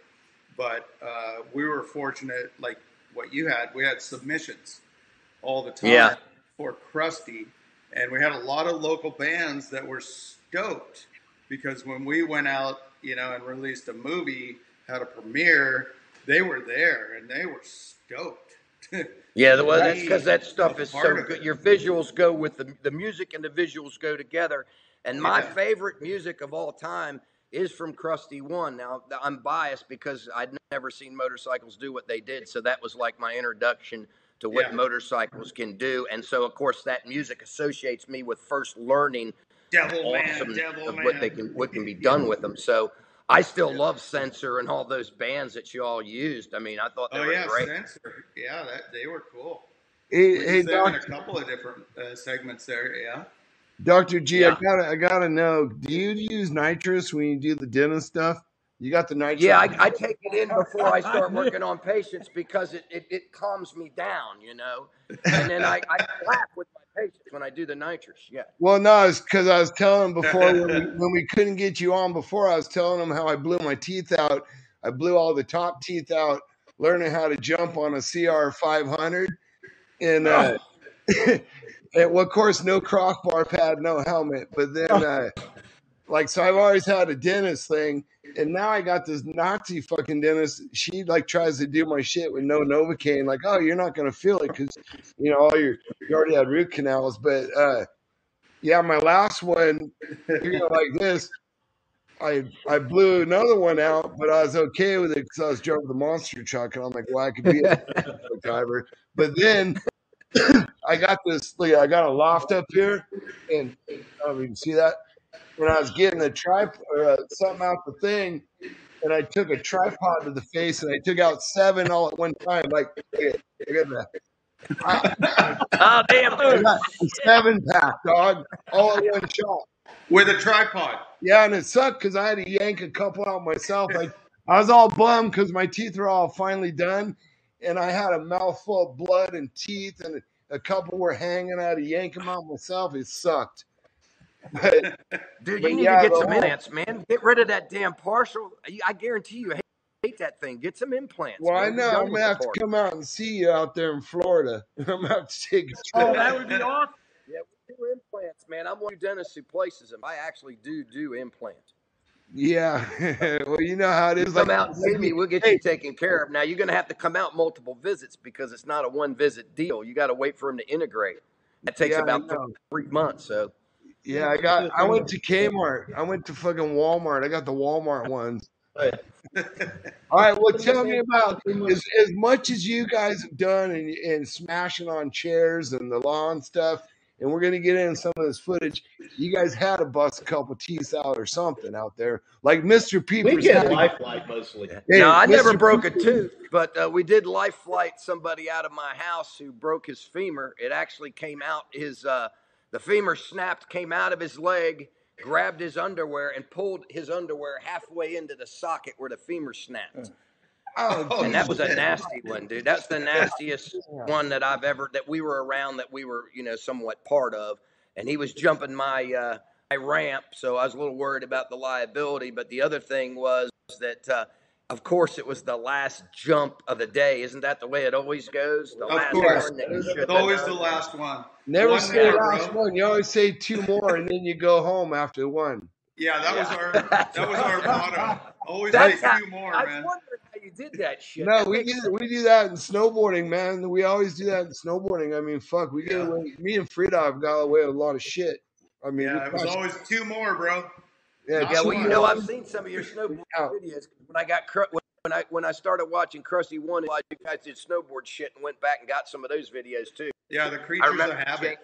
but uh, we were fortunate, like what you had, we had submissions all the time Yeah. for Crusty, and we had a lot of local bands that were stoked because when we went out, you know, and released a movie, had a premiere, they were there and they were stoked. Yeah, well, that's because that stuff is so good. Your visuals go with the the music, and the visuals go together. And my Yeah. favorite music of all time is from Crusty One. Now I'm biased because I'd never seen motorcycles do what they did, so that was like my introduction to what Yeah. motorcycles can do. And so, of course, that music associates me with first learning Devil man, awesome devil of man. what they can what can be done with them. So I still love Censor and all those bands that you all used. I mean, I thought they Oh were yeah, great. Censor. Yeah, that they were cool. Hey, We hey used them in doc, a couple of different uh, segments there. Yeah. Doctor G, I Yeah. gotta I gotta know. Do you use nitrous when you do the dentist stuff? You got the nitrous? Yeah, I, I take it in before I start working on patients because it, it, it calms me down, you know. And then I, I laugh with my patients when I do the nitrous. Yeah. Well, no, it's because I was telling them before when we, when we couldn't get you on before. I was telling them how I blew my teeth out. I blew all the top teeth out, learning how to jump on a CR 500, and uh, and well, of course, no crossbar pad, no helmet. But then, uh, like, so I've always had a dentist thing, and now I got this Nazi fucking dentist. She like tries to do my shit with no Novocaine. Like, oh, you're not gonna feel it because you know all your you already had root canals. But uh, yeah, my last one, you know, like this. I I blew another one out, but I was okay with it because I was driving the monster truck, and I'm like, well, I could be a driver. But then I got this. Look, I got a loft up here, and I don't know if you can see that. When I was getting a tripod or uh, something out the thing, and I took a tripod to the face, and I took out seven all at one time. Like, look at, look at that. Oh damn! I seven pack, dog, all in one shot. With a tripod. Yeah, and it sucked because I had to yank a couple out myself. Like I was all bummed because my teeth are all finally done, and I had a mouthful of blood and teeth, and a couple were hanging. I had to yank them out myself. It sucked. But Dude, But you need yeah, to get some whole- implants, man. Get rid of that damn partial. I guarantee you hate, hate that thing. Get some implants. well, I man. Be know I'm with gonna have to come out and see you out there in Florida. I'm gonna have to take a trip. Oh, trip. that would be awesome. Yeah, we do implants, man. I'm one of the dentists who places them. I actually do do implants. Yeah. well, you know how it is. You come like- out and see me, we'll get Hey. you taken care of. Now you're gonna have to come out multiple visits because it's not a one visit deal. You got to wait for them to integrate. That takes Yeah, about three months. So Yeah, I got. I went to Kmart. I went to fucking Walmart. I got the Walmart ones. All right. Well, tell me about as, as much as you guys have done and, and smashing on chairs and the lawn stuff. And we're gonna get in some of this footage. You guys had to bust a couple teeth out or something out there, like Mr. Peepers. We get had- lifelike mostly. Hey, no, I never Mr. broke a tooth, but uh, we did life flight somebody out of my house who broke his femur. It actually came out his uh, the femur snapped, came out of his leg, grabbed his underwear, and pulled his underwear halfway into the socket where the femur snapped. Oh, and that was a nasty one, dude. That's the nastiest one that I've ever that we were around that we were, you know, somewhat part of. And he was jumping my uh, my ramp, so I was a little worried about the liability. But the other thing was that, uh, of course, it was the last jump of the day. Isn't that the way it always goes? The Of last course. one that you should It's always the last one. Never One say more, last bro. one. You always say two more, and then you go home after one. Yeah, that was our that was our motto. Always That's say two more, I man. wondering how you did that shit. No, That we do we do that in snowboarding, man. We always do that in snowboarding. I mean, fuck, we get Yeah. away. Me and Frida have got away with a lot of shit. I mean, Yeah, it was always two more, bro. yeah, not Yeah, well, you know. I've seen some of your snowboard Out. videos. When I got cru- when I when I started watching Crusty One, you guys did snowboard shit and went back and got some of those videos too. Yeah, the creatures of remember habit.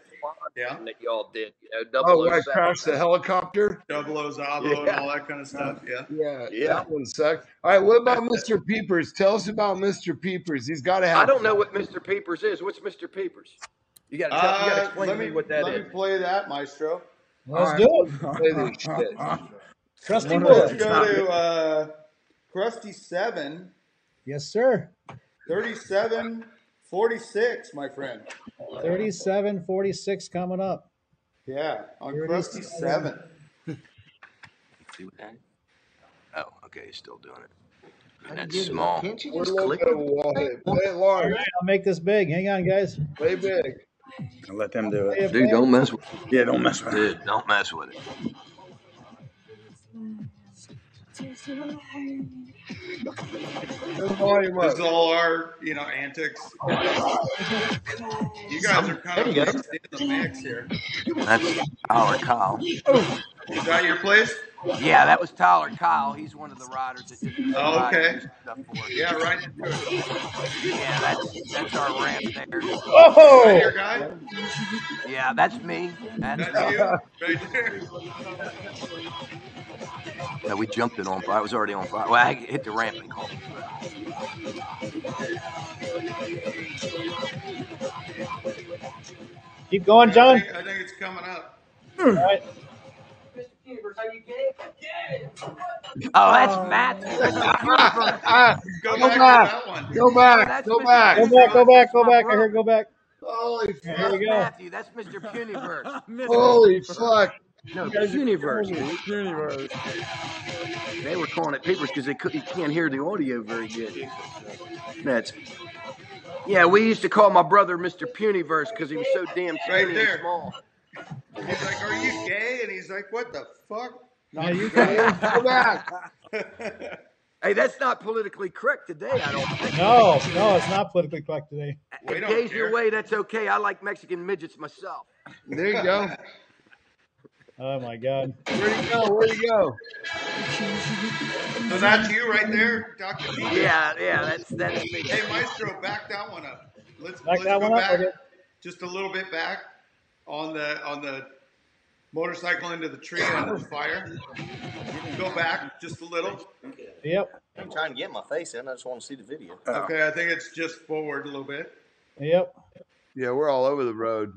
Yeah. that y'all did. You know, Oh, where I crashed the helicopter. Double O Zabo and Yeah. all that kind of stuff. Yeah. Yeah, Yeah. that one sucked. All right, what about Mr. Peepers? Tell us about Mr. Peepers. He's got to have. I don't know what Mr. Peepers is. What's Mr. Peepers? You got to you to Uh, explain let to me me what that let is. me play that, Maestro. Let's All do it. Play this. Trusty Let's go to uh, Crusty Seven, Yes, sir. 37, 46, my friend. 3746 coming up. Yeah, on 37. Crusty Seven. See what that is? Oh, okay, he's still doing it. How And you that's it? small. Can't you just click it? a wall hit. Play it large. right, I'll make this big. Hang on, guys. Play big. Let them do it. it Dude, don't mess with Yeah, don't mess with it. Dude, don't mess with it. Turn the volume This up. is all our, you know, antics. You guys are kind There of you go. mixed in the mix here. That's Tyler Kyle. Is that your place? Yeah, that was Tyler Kyle. He's one of the riders that did the Oh, okay. riding stuff for us. Yeah, right into it. Yeah, that's that's our ramp there. Oh! Right Oh! here, guy. Yeah, that's me. That's That's you, right there. Yeah, we jumped it on fire. I was already on fire. Well, I hit the ramp and called. Keep going, I John. think, I think it's coming up. All right. Oh, that's Matt. Ah, Go Go back, back. to that one. go back. Go back. Go back, go back, go back. I heard go back. Holy There fuck. we go. Matthew. That's Mr. Puniverse. Holy fuck. No, Puniverse. dude. They were calling it papers because they could you can't hear the audio very good. That's yeah. We used to call my brother Mr. Puniverse because he was so damn Right skinny there. and small. He's like, "Are you gay?" And he's like, "What the fuck?" Yeah, you can. Go back. Hey, that's not politically correct today. I don't think. No, no, it's not politically correct today. We If gay's your way, that's okay. I like Mexican midgets myself. There you go. Oh my God. Where'd you go? Where'd you go? So that's you right there, Doctor D. Yeah, yeah, that's that's me. Hey, Maestro, back that one up. Let's Back let's that go one up. back Okay. just a little bit back on the on the motorcycle into the tree on the fire. Go back just a little. Yep. I'm trying to get my face in. I just want to see the video. Okay, I think it's just forward a little bit. Yep. Yeah, we're all over the road.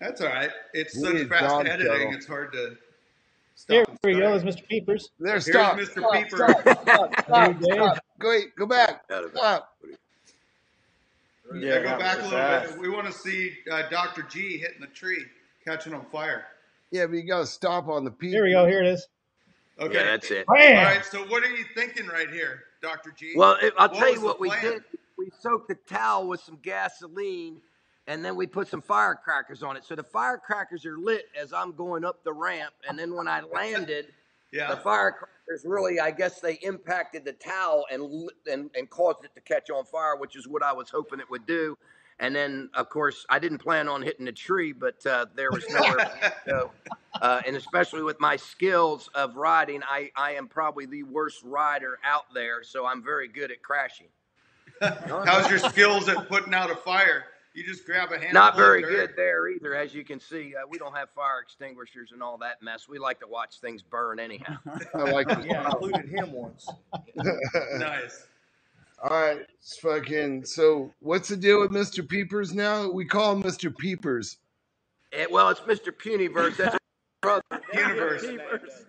That's all right. It's We such fast dog editing. shuttle. It's hard to stop. Here we go. start. Mr. Peepers. There, Here's stop. Mr. Stop, Peeper. stop, stop, stop, stop. Go, wait, go back. Out of it. Stop. Yeah, go back a little fast. bit. We want to see uh, Dr. G hitting the tree, catching on fire. Yeah, but you got to stop on the people. Here we go. Here it is. Okay. Yeah, that's it. All Bam! right. So what are you thinking right here, Dr. G? Well, it, I'll What tell you what we plan? did. We soaked the towel with some gasoline, and then we put some firecrackers on it. So the firecrackers are lit as I'm going up the ramp, and then when I landed, the firecrackers really, I guess, they impacted the towel and lit- and and caused it to catch on fire, which is what I was hoping it would do. And then, of course, I didn't plan on hitting the tree, but uh, there was nowhere to go. Uh, and especially with my skills of riding, I, I am probably the worst rider out there, so I'm very good at crashing. How's your skills at putting out a fire? You just grab a handful Not very dirt. good there either, as you can see. Uh, we don't have fire extinguishers and all that mess. We like to watch things burn anyhow. I like this. Yeah, included him once. Nice. All right, it's fucking. So, what's the deal with Mr. Peepers now? We call him Mr. Peepers. Eh, well, it's Mr. Puniverse. That's brother. Universe.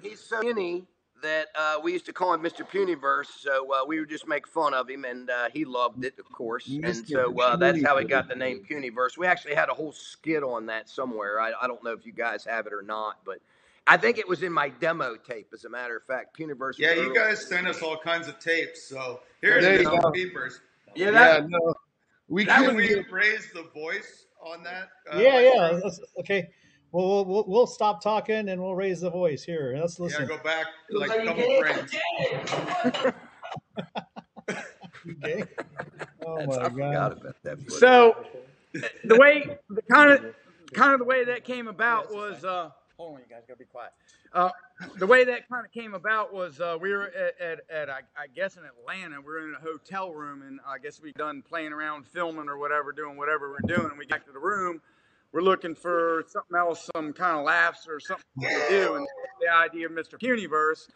He's so skinny that uh, we used to call him Mr. Puniverse. So uh, we would just make fun of him, and uh, he loved it, of course. And so uh, that's how he got the name Puniverse. We actually had a whole skit on that somewhere. I, I don't know if you guys have it or not, but I think it was in my demo tape, as a matter of fact. Puniverse. Yeah, you early. guys sent us all kinds of tapes. So here's it There is, you Mr. go. Peepers. Yeah, that, yeah, no, we Can couldn't we get. raise the voice on that? uh, yeah, like- yeah. Okay. Well, we'll, we'll we'll stop talking and we'll raise the voice here. Let's listen. Yeah, go back like a couple frames. Okay. Oh my I god. about that. footage. So the way, the kind of, kind of the way that came about was, uh, hold on, you guys gotta be quiet. Uh, the way that kind of came about was uh, we were at, at, at I, I guess in Atlanta. We were in a hotel room, and I guess we done playing around, filming or whatever, doing whatever we're doing. And we got to the room. We're looking for something else, some kind of laughs or something to do, and the idea of Mr. Puniverse,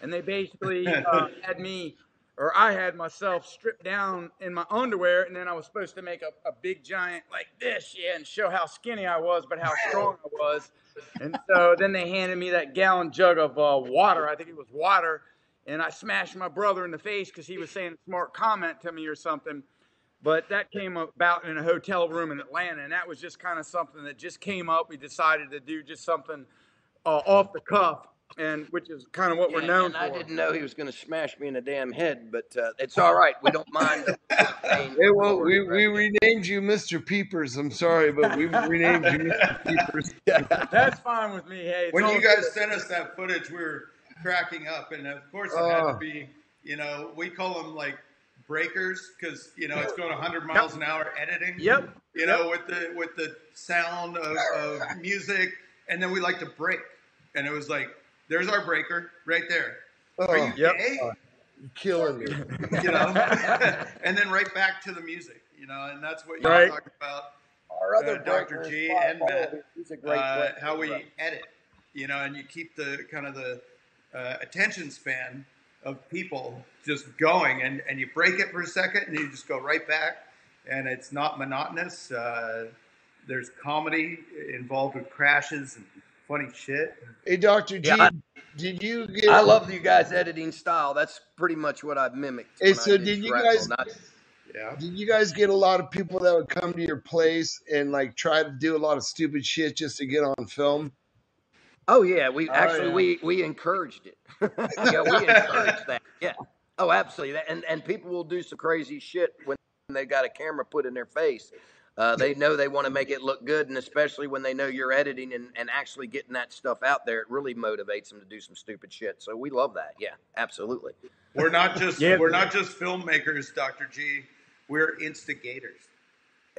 and they basically uh, had me or I had myself stripped down in my underwear, and then I was supposed to make a, a big giant like this, yeah, and show how skinny I was, but how strong I was. And so then they handed me that gallon jug of uh, water. I think it was water, and I smashed my brother in the face because he was saying a smart comment to me or something. But that came about in a hotel room in Atlanta, and that was just kind of something that just came up. We decided to do just something uh, off the cuff, and which is kind of what we're Yeah, known and for. I didn't know he was going to smash me in the damn head, but uh, it's all right. We don't mind. paying Hey, well, we, we renamed you Mr. Peepers. I'm sorry, but we renamed you Mr. Peepers. That's fine with me. Hey, When all you good. guys sent us that footage, we were cracking up, and of course it had Oh. to be, you know, we call them like breakers because you know it's going 100 miles an hour editing. Yep. You know, with the with the sound of, of music, and then we like to break, and it was like, there's our breaker right there. Are you Oh, Yep. gay? you're killing me. You know, and then right back to the music. You know, and that's what you Right. talked about. Our other uh, Dr. G and. Matt, He's a great uh, how we edit, you know, and you keep the kind of the uh, attention span of people just going, and, and you break it for a second, and you just go right back, and it's not monotonous. Uh, there's comedy involved with crashes and funny shit. Hey, Dr. G, Yeah, I- did you get. I love you guys' editing style. That's pretty much what I've mimicked. Hey, when I so did you Shrapnel, guys- Not, Yeah. Did you guys get a lot of people that would come to your place and like try to do a lot of stupid shit just to get on film? Oh yeah, we Oh, actually yeah. we we encouraged it. yeah, we encouraged that. Yeah. Oh, absolutely. That- And and people will do some crazy shit when they got a camera put in their face. Uh, they know they want to make it look good, and especially when they know you're editing and, and actually getting that stuff out there, it really motivates them to do some stupid shit. So we love that. Yeah, absolutely. We're not just Yeah. we're not just filmmakers, Dr. G. We're instigators.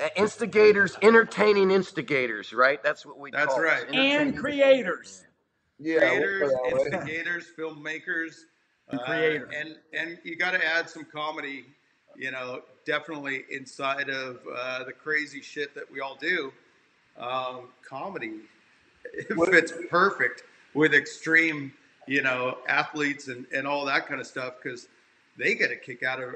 Uh, Instigators, entertaining instigators, right? That's what we That's call us, right. and creators. Yeah. creators, we'll put it that way. instigators, filmmakers, And uh, creators. and and you got to add some comedy. You know, definitely inside of uh, the crazy shit that we all do. Um, comedy it fits perfect with extreme, you know, athletes and and all that kind of stuff because they get a kick out of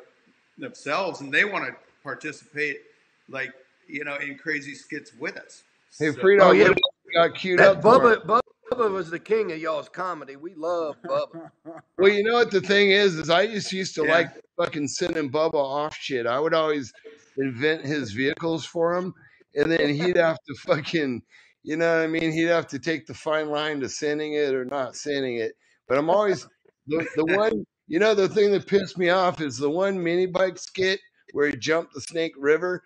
themselves and they want to participate like you know, in crazy skits with us. Hey, So- Freedom, Oh, yeah. what you got queued That up Bubba. Bubba, Bubba was the king of y'all's comedy. We love Bubba. Well, you know what the thing is, is I just used to Yeah. like fucking sending Bubba off shit. I would always invent his vehicles for him, and then he'd have to fucking, you know what I mean? He'd have to take the fine line to sending it or not sending it. But I'm always the the one. You know, the thing that pissed me off is the one mini bike skit where he jumped the Snake River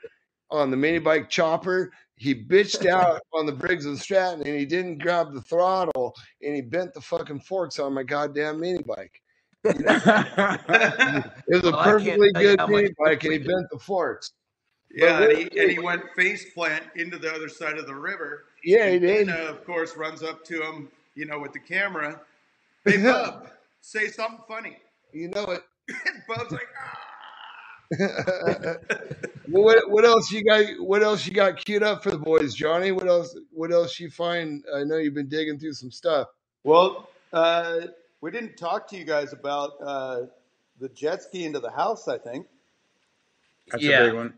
on the mini bike chopper. He bitched out on the Briggs and Stratton, and he didn't grab the throttle, and he bent the fucking forks on my goddamn mini bike. It was a Well, I perfectly good how mini bike, and he bent the forks. Yeah, and he, and he went face plant into the other side of the river. Yeah, he And did. Dana, of course, runs up to him, you know, with the camera. Hey, Bub, say something funny. You know it. And Bub's like, ah. well, what, what else you got? What else you got queued up for the boys, Johnny? What else? What else you find? I know you've been digging through some stuff. Well, uh, we didn't talk to you guys about uh, the jet ski into the house, I think. That's Yeah. a big one.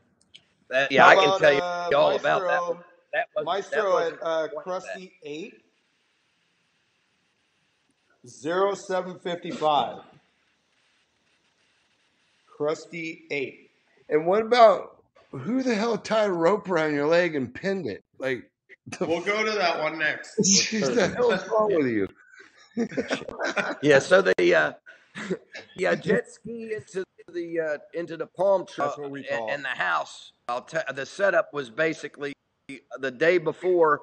That, yeah, How I can about, tell you uh, all about that. Maestro- one. That was that Maestro wasn't at uh, Crusty 8, 0755. Crusty 8. And what about who the hell tied a rope around your leg and pinned it? Like, We'll go to that one next. what the hell's wrong with you? Yeah, so the uh, yeah jet ski into the uh, into the palm tree That's what we call it. in the house. I'll tell the setup was basically the day before.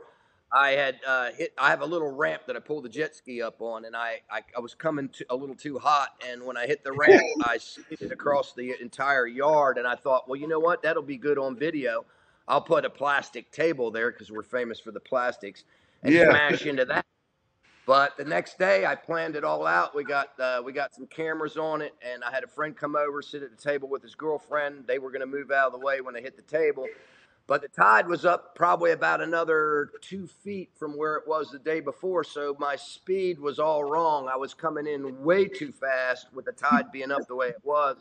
I had uh, hit. I have a little ramp that I pull the jet ski up on, and I I, I was coming to, a little too hot, and when I hit the ramp, I skidded across the entire yard, and I thought, well, you know what? That'll be good on video. I'll put a plastic table there because we're famous for the plastics, and Yeah. smash into that. But the next day, I planned it all out. We got uh, we got some cameras on it, and I had a friend come over, sit at the table with his girlfriend. They were going to move out of the way when I hit the table, but the tide was up probably about another two feet from where it was the day before. So my speed was all wrong. I was coming in way too fast with the tide being up the way it was.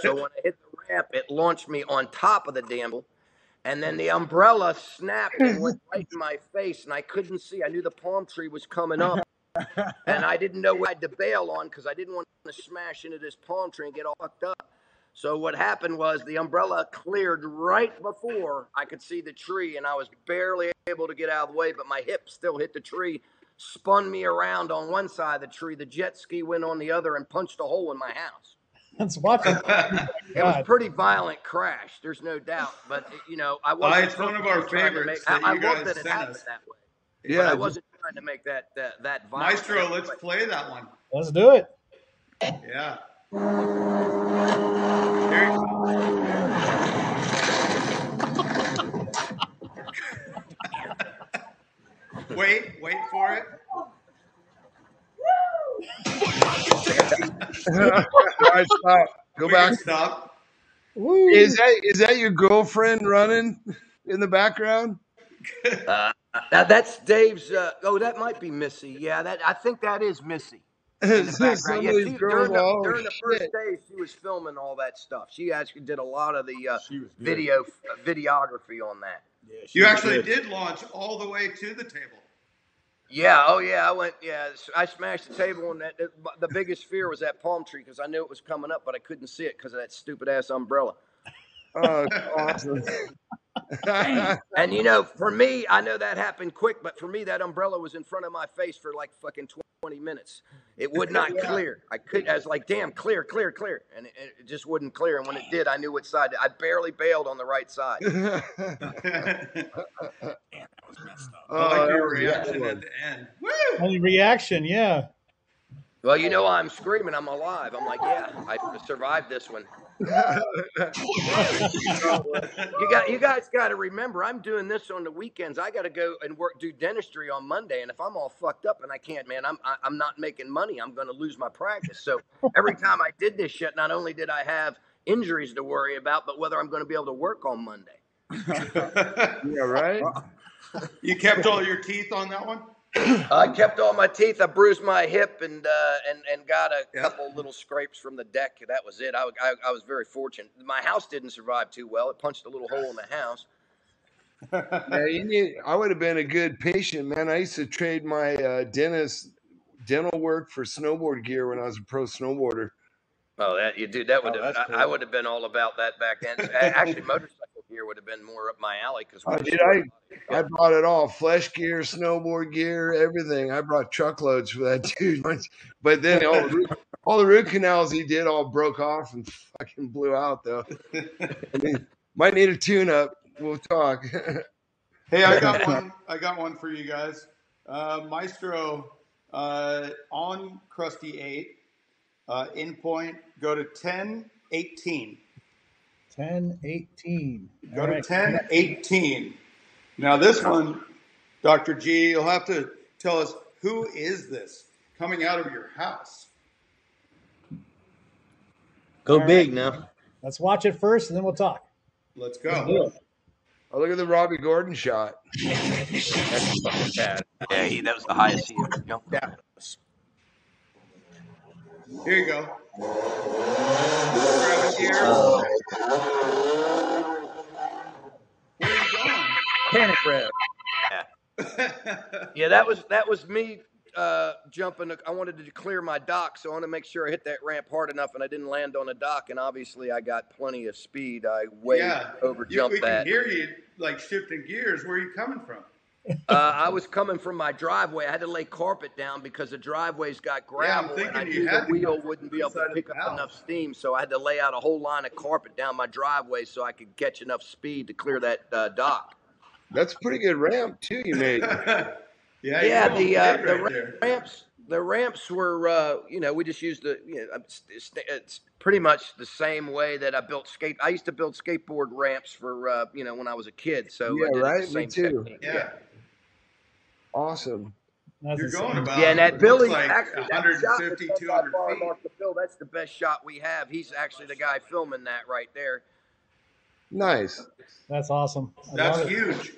So when I hit the ramp, it launched me on top of the damble. And then the umbrella snapped and went right in my face, and I couldn't see. I knew the palm tree was coming up, and I didn't know what I had to bail on because I didn't want to smash into this palm tree and get all fucked up. So what happened was the umbrella cleared right before I could see the tree, and I was barely able to get out of the way, but my hip still hit the tree, spun me around on one side of the tree. The jet ski went on the other and punched a hole in my house. Let's watch it. It was God. pretty violent crash. There's no doubt, but you know, I wasn't. it's one of our favorites make- that I, you I love that it sent happened us. that way. But Yeah, I wasn't trying to make that that that violent. Maestro, let's play that one. Let's do it. Yeah. There you Wait, wait for it. All right, stop. Go We back. Stop. Woo. Is that is that your girlfriend running in the background? Uh, that, that's Dave's. Uh, oh, that might be Missy. Yeah, that I think that is Missy. In the background. Yeah, these she, during, the, oh, during the first shit. day, she was filming all that stuff. She actually did a lot of the uh, She was good. video uh, videography on that. Yeah, she You actually good. did launch all the way to the table. Yeah, oh yeah, I went. Yeah, I smashed the table, and that, that- the biggest fear was that palm tree because I knew it was coming up, but I couldn't see it because of that stupid ass umbrella. Oh, awesome. And you know, for me, I know that happened quick, but for me, that umbrella was in front of my face for like fucking 20 minutes. It would not clear. I could, I was like, damn, clear, clear, clear. And it, it just wouldn't clear. And when it did, I knew which side. I barely bailed on the right side. Oh, I Oh, like that your was a good reaction at the end. Woo! Any reaction? Yeah. Well, you know, I'm screaming, I'm alive. I'm like, yeah, I survived this one. You got, you guys got to remember, I'm doing this on the weekends. I got to go and work, do dentistry on Monday, and if I'm all fucked up and I can't, man, I'm, I, I'm not making money. I'm going to lose my practice. So every time I did this shit, not only did I have injuries to worry about, but whether I'm going to be able to work on Monday. yeah, right. you kept all your teeth on that one? I kept all my teeth. I bruised my hip and uh, and and got a couple little scrapes from the deck. That was it. I, I, I was very fortunate. My house didn't survive too well. It punched a little hole in the house, Yeah, you need. I would have been a good patient, man. I used to trade my uh, dentist dental work for snowboard gear when I was a pro snowboarder. Oh, that you do. That would Oh, have. I, I would have been all about that back then. Actually, motorcycle gear would have been more up my alley because. Oh, dude, I I brought it all: flesh gear, snowboard gear, everything. I brought truckloads for that dude. But then all the root, all the root canals he did all broke off and fucking blew out though. Might need a tune up. We'll talk. Hey, I got one. I got one for you guys. Uh, Maestro uh, on Crusty Eight. Uh, in point, go to ten eighteen. 10, 18. Go All to right. ten eighteen. Now this one, Doctor G, you'll have to tell us who is this coming out of your house. Go All big right. now. Let's watch it first and then we'll talk. Let's Let's go. oh, look at the Robby Gordon shot. That's fucking bad. Yeah, he, that was the highest he ever jumped. Yeah. Here you go. Grab a gear. Uh, Where are you Panic rev. going? Yeah, that was that was me uh, jumping. I wanted to clear my dock, so I wanted to make sure I hit that ramp hard enough, and I didn't land on a dock. And obviously, I got plenty of speed. I way yeah. over You, we can hear you like shifting gears. Where are you coming from? Uh, I was coming from my driveway. I had to lay carpet down because the driveway's got Yeah, I'm gravel, and I knew the wheel wouldn't be able to pick up enough steam. So I had to lay out a whole line of carpet down my driveway so I could catch enough speed to clear that uh, dock. That's a pretty good ramp too. You made. yeah, Yeah, the uh, big the right there. ramps the ramps were uh, you know we just used the you know it's, it's, it's pretty much the same way that I built skate. I used to build skateboard ramps for uh, you know when I was a kid, so Yeah, right? Me too. technique. Yeah, Awesome. That's you're insane. going about Yeah, and that it Billy, like actually, shot 150, that's 200 feet. Mark the Bill, that's the best shot we have. He's actually the guy filming that right there. Nice. That's awesome. I That's huge.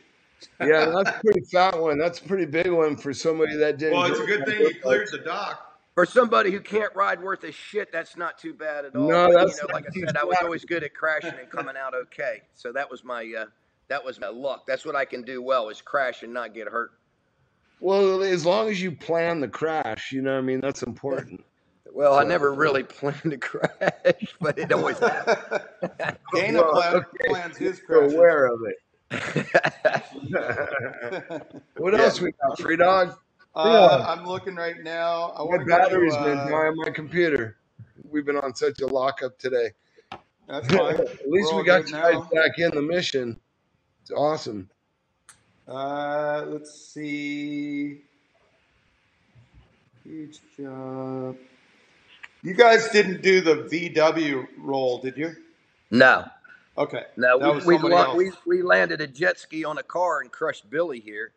Yeah, that's a pretty fat one. That's a pretty big one for somebody that didn't. Well, it's a good thing with you cleared the dock. For somebody who can't ride worth a shit, that's not too bad at all. No, But, that's you know, like I too said, I was always good at crashing and coming out okay. So that was my uh, that was my luck. That's what I can do well is crash and not get hurt. Well, as long as you plan the crash, you know what I mean? That's important. Well, I never really planned to crash, but it always happens. Dana Well, plan, okay. plans his You're aware of it. what else we got? Free dog? Uh, I'm looking right now. I My want to go battery's been Uh, dying on my computer. We've been on such a lockup today. that's fine. At least We're we got good you guys now. back in the mission. It's awesome. Uh, let's see. Huge job. You guys didn't do the VW roll, did you? no, Okay. no, That we was we, somebody else. we we landed a jet ski on a car and crushed Billy here.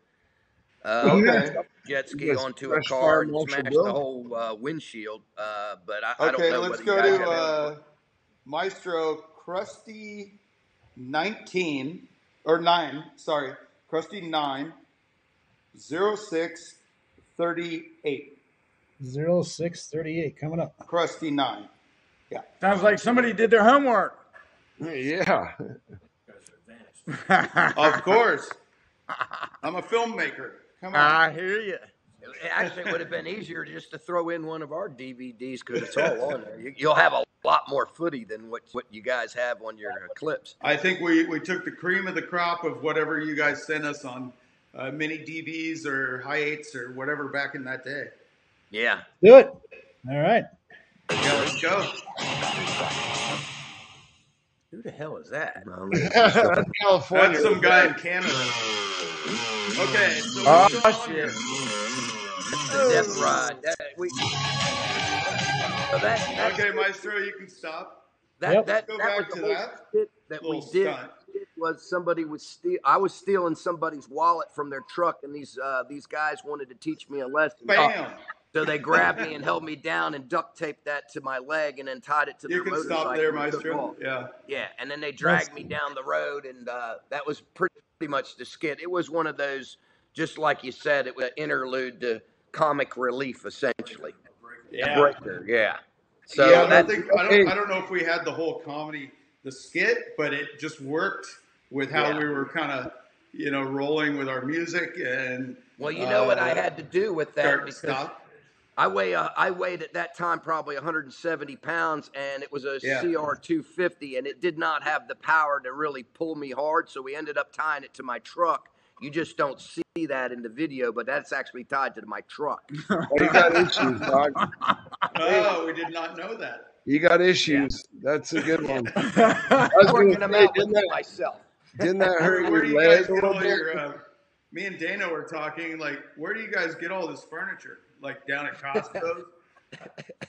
Uh, Okay. jet ski You onto a car and smashed Bill? the whole uh, windshield. Uh, but I, I don't Okay, know let's go to uh, Maestro Crusty 19 or 9, sorry, Crusty 9 06 38. 0638 coming up. Crusty 9. Yeah. Sounds like somebody did their homework. Yeah. Of course. I'm a filmmaker. Come on. I hear you. It actually would have been easier just to throw in one of our DVDs because it's all on there. You, you'll have a lot more footy than what, what you guys have on your uh, clips. I think we, we took the cream of the crop of whatever you guys sent us on uh, mini DVs or high eights or whatever back in that day. Yeah. Do it. All right. Yeah, let's go. Who the hell is that? That's California. That's some guy in Canada. Okay, so Oh, what's going on here? The death ride. That, we, so that, that, Okay, Maestro, you can stop. that, Yep. that, Go that back was to the whole that. skit that we Little did. stunt. Was somebody was steal? I was stealing somebody's wallet from their truck, and these uh, these guys wanted to teach me a lesson. Bam! So they grabbed me and held me down and duct taped that to my leg, and then tied it to You their can stop motorcycle there, and Maestro. off. Yeah. Yeah, and then they dragged me down the road, and uh, that was pretty much the skit. It was one of those, just like you said, it was an interlude to comic relief, essentially. Yeah. Breaker, yeah. So yeah, I don't think I don't, I don't know if we had the whole comedy, the skit, but it just worked with how Yeah. we were kind of you know, rolling with our music and Well, you know what I uh, had to do with that start because stop. I weigh uh, I weighed at that time probably 170 pounds, and it was a Yeah. CR 250, and it did not have the power to really pull me hard. So we ended up tying it to my truck. You just don't see that in the video, but that's actually tied to my truck. Well, you got issues, dog. Oh, we did not know that. You got issues. That's a good one. I was Working gonna them say, out with didn't that myself. didn't that hurt Where, where do your you leg a get little all bit? your? Uh, me and Dana were talking. Like, where do you guys get all this furniture? Like down at Costco,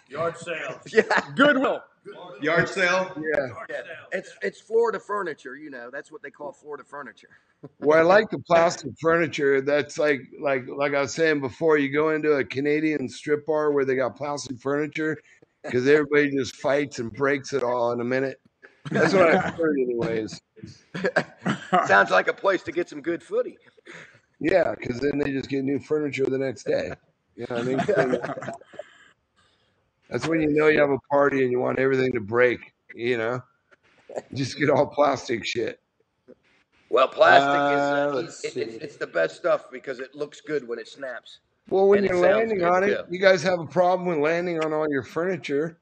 Yard sales. Yeah, Goodwill. yard sale. Yeah. it's it's Florida furniture. You know, that's what they call Florida furniture. Well, I like the plastic furniture. That's like like like I was saying before. You go into a Canadian strip bar where they got plastic furniture because everybody just fights and breaks it all in a minute. That's what I've heard, anyways. Sounds like a place to get some good footy. Yeah, because then they just get new furniture the next day. You know what I mean? That's when you know you have a party and you want everything to break. You know, just get all plastic shit. Well, plastic Uh, is uh, let's it, it's, it's the best stuff because it looks good when it snaps. Well, when you're landing on it, too. you guys have a problem with landing on all your furniture.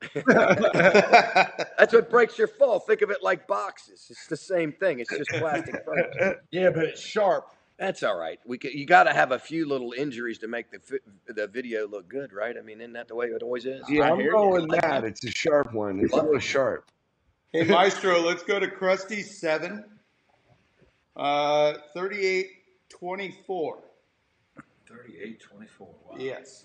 That's what breaks your fall. Think of it like boxes. It's the same thing. It's just plastic furniture. Yeah, but it's sharp. That's all right. We could, you got to have a few little injuries to make the fi- the video look good, right? I mean, isn't that the way it always is? Yeah, I I'm hear going you. with that. It's a sharp one. It's a little sharp. Hey, Maestro, let's go to Crusty seven. Uh, thirty-eight twenty-four. 38, 24. Wow. Yes.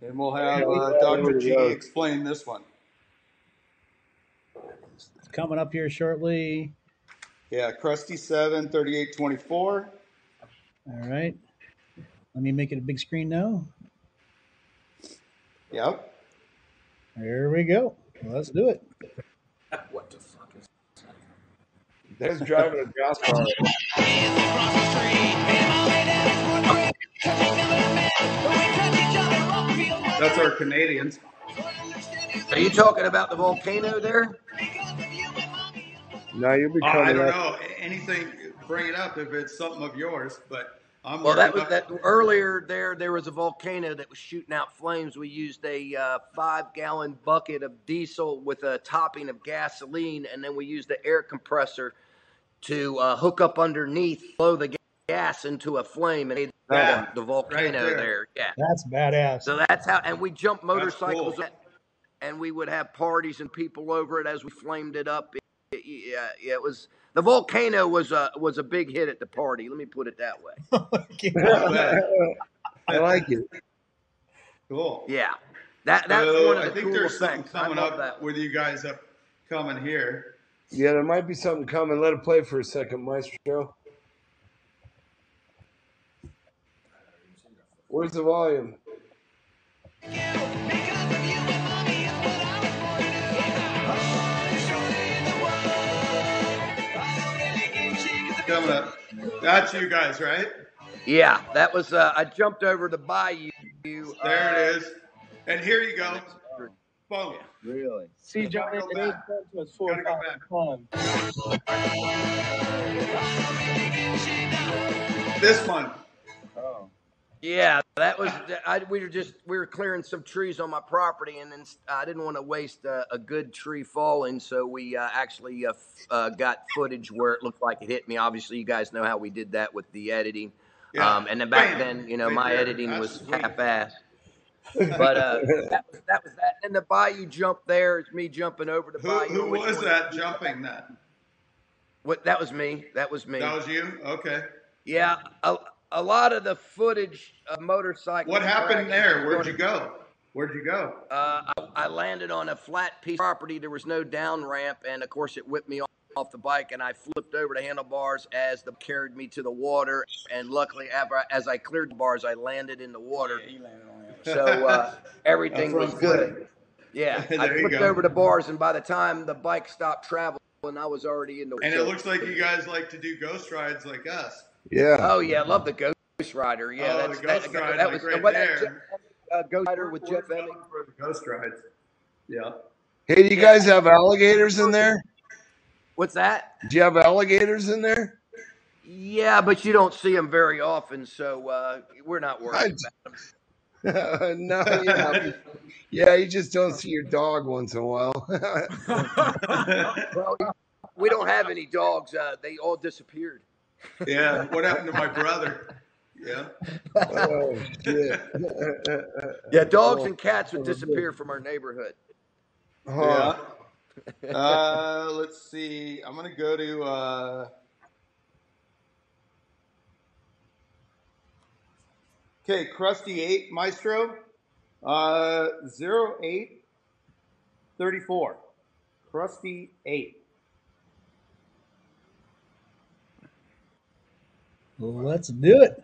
And we'll have uh, Dr. G explain this one. Coming up here shortly. Yeah, Crusty 7, 38, 24. All right. Let me make it a big screen now. Yep. There we go. Let's do it. What the fuck is There's driving a gas car. That's our Canadians. Are you talking about the volcano there? Now you'll be Uh, I coming don't up. know. Anything, bring it up if it's something of yours, but I'm Well, that was up- that earlier. There, there was a volcano that was shooting out flames. We used a uh, five-gallon bucket of diesel with a topping of gasoline, and then we used the air compressor to uh, hook up underneath, blow the gas into a flame, and Yeah, the, the volcano there. there. Yeah. That's badass. So that's how, and we jumped That's motorcycles, cool. and we would have parties and people over it as we flamed it up. It- it- yeah, yeah, it was the volcano was a was a big hit at the party. Let me put it that way. Oh, I like it. Cool. Yeah, that that's So one of I think cool there's something things. I coming up that. with you guys up coming here. Yeah, there might be something coming. Let it play for a second, Maestro. Where's the volume? Coming up. That's you guys, right? Yeah, that was. Uh, I jumped over the bayou. Uh, There it is. And here you go. Boom. Really? See, Johnny, Gotta it go is back. to us Gotta go fun. This one. Yeah, that was. I, we were just we were clearing some trees on my property, and then I didn't want to waste a, a good tree falling, so we uh, actually uh, f- uh, got footage where it looked like it hit me. Obviously, you guys know how we did that with the editing. Yeah. Um, and then back then, you know, my editing was half-assed. But uh, that, was, that was that. And the bayou jump there is me jumping over the Who, bayou. who was that jumping that? What? That was me. That was me. That was you? Okay. yeah, a, a lot of the footage of motorcycles. What happened there? Where'd you go? Where'd you go? Uh, I, I landed on a flat piece of property. There was no down ramp, and of course, it whipped me off, off the bike, and I flipped over the handlebars as the carried me to the water. And luckily, after as I cleared the bars, I landed in the water. Yeah, he landed on it. So uh, everything was good. saying. Yeah, I flipped go. over the bars, and by the time the bike stopped traveling, I was already in the. Water. And it looks like you guys like to do ghost rides like us. Yeah. Oh yeah, I love the Ghost Rider. Yeah, Oh, that's the Ghost that, Ride, that like was right what that there. Jeff, uh, Ghost Rider with Jeff We're Emmett. For the ghost rides. Yeah. Hey, do you guys have alligators in there? What's that? Do you have alligators in there? Yeah, but you don't see them very often, so uh, we're not worried I- about them. no, yeah. Yeah, you just don't see your dog once in a while. Well, we don't have any dogs. Uh, they all disappeared yeah. What happened to my brother? Yeah. Oh, shit. yeah, dogs oh, and cats would oh, disappear from our neighborhood. Oh. Yeah. Uh, let's see. I'm going to go to. Uh... Okay, Crusty 8 Maestro uh, 0834. Crusty 8. Well, let's do it.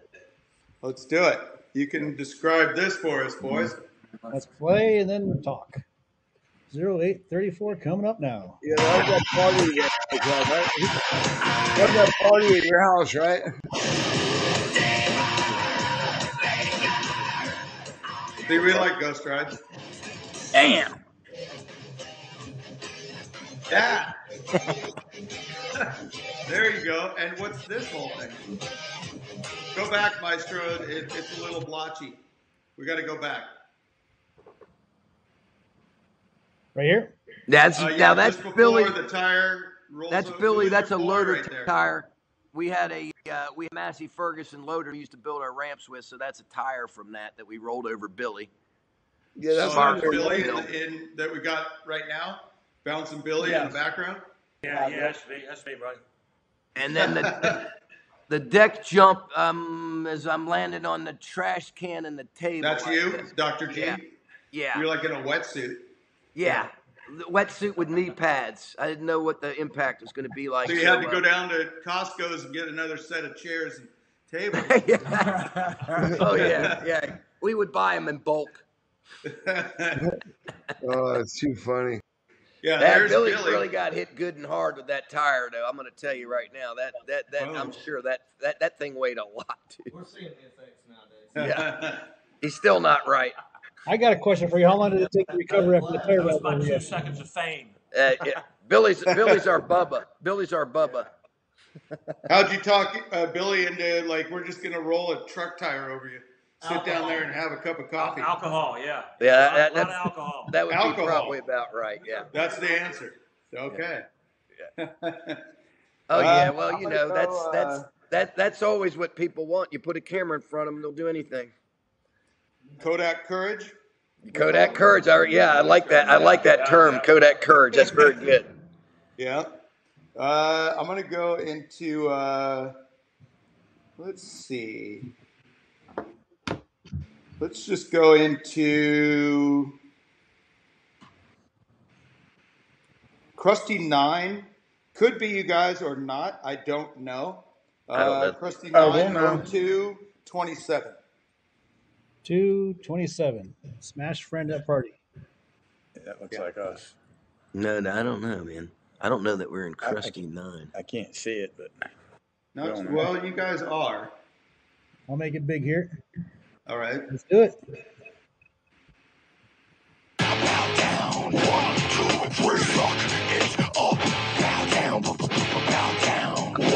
Let's do it. You can describe this for us, boys. Let's play and then talk. 0834 coming up now. Yeah, that was that party in your house, right? That was that party in your house, right? See, we like ghost rides. Damn. Yeah. there you go. And what's this whole thing? Go back, Maestro. It, it's a little blotchy. We got to go back. Right here? That's Uh, yeah, now that's just Billy. the tire rolls That's over- Billy. That's a loader right tire. We had a uh, we had Massey Ferguson loader we used to build our ramps with, so that's a tire from that that we rolled over Billy. Yeah, that's So what that's Billy in, in that we got right now, bouncing Billy in the background. Yeah, yeah, that's me. That's me, buddy. And then the the deck jump um, as I'm landing on the trash can and the table. That's like you, this. Dr. G. Yeah. Yeah, You're like in a wetsuit. yeah. The wetsuit with knee pads. I didn't know what the impact was going to be like. So you had to uh, go down to Costco's and get another set of chairs and tables. yeah. oh yeah, yeah. We would buy them in bulk. Oh, it's too funny. Yeah, That there's Billy Billy. really got hit good and hard with that tire, though. I'm going to tell you right now that that that I'm Oh. sure that that that thing weighed a lot. Too. We're seeing the effects nowadays. Yeah. He's still not right. I got a question for you. How long did it take to recover after the tire That was ride? about two here? seconds of fame. Uh, yeah. Billy's Billy's our Bubba. Billy's our Bubba. How'd you talk uh, Billy into like we're just gonna roll a truck tire over you? Sit down there and have a cup of coffee. Alcohol, yeah. Yeah, a that, lot, lot of that's, alcohol. that would Alcohol. be probably about right. Yeah. That's the answer. Okay. Oh yeah. Uh, Well, you know that's that's uh, that that's always what people want. You put a camera in front of them, they'll do anything. Kodak Courage. Kodak Courage. I, yeah, I like that. I like that term, Kodak Courage. That's very good. Yeah. Uh, I'm gonna go into. Uh, let's see. Let's just go into Crusty Nine. Could be you guys or not. I don't know. I don't Uh, know. Crusty Oh, we'll Nine know. 02 27. 227. Smash friend at party. That looks Yeah. like us. No, no, I don't know, man. I don't know that we're in I- I Nine. I can't see it, but Not, Well, well, you guys are. I'll make it big here. All right. Let's do it.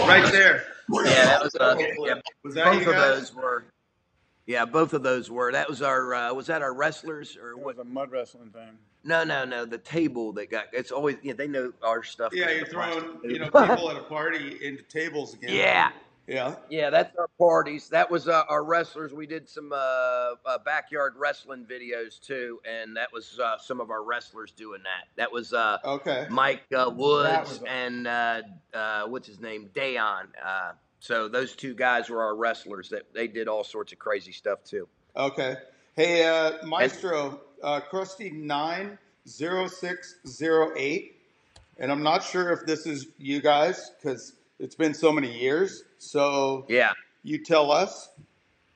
Right there. Yeah, that was uh, yeah, Was that both of those were. Yeah, both of those were. That was our. Uh, was that our wrestlers or it what? was a mud wrestling thing. No, no, no. The table that got. It's always. Yeah, they know our stuff. Yeah, you're throwing you know people at a party into tables again. Yeah, Yeah. yeah. That's our parties. That was uh, our wrestlers. We did some uh, uh, backyard wrestling videos too, and that was uh, some of our wrestlers doing that. That was uh, Okay. Mike uh, Woods was and uh, uh, what's his name, Dayon. Uh, so those two guys were our wrestlers. That they did all sorts of crazy stuff too. Okay. Hey, uh, Maestro, uh, Crusty nine zero six zero eight, and I'm not sure if this is you guys because it's been so many years. So Yeah. you tell us.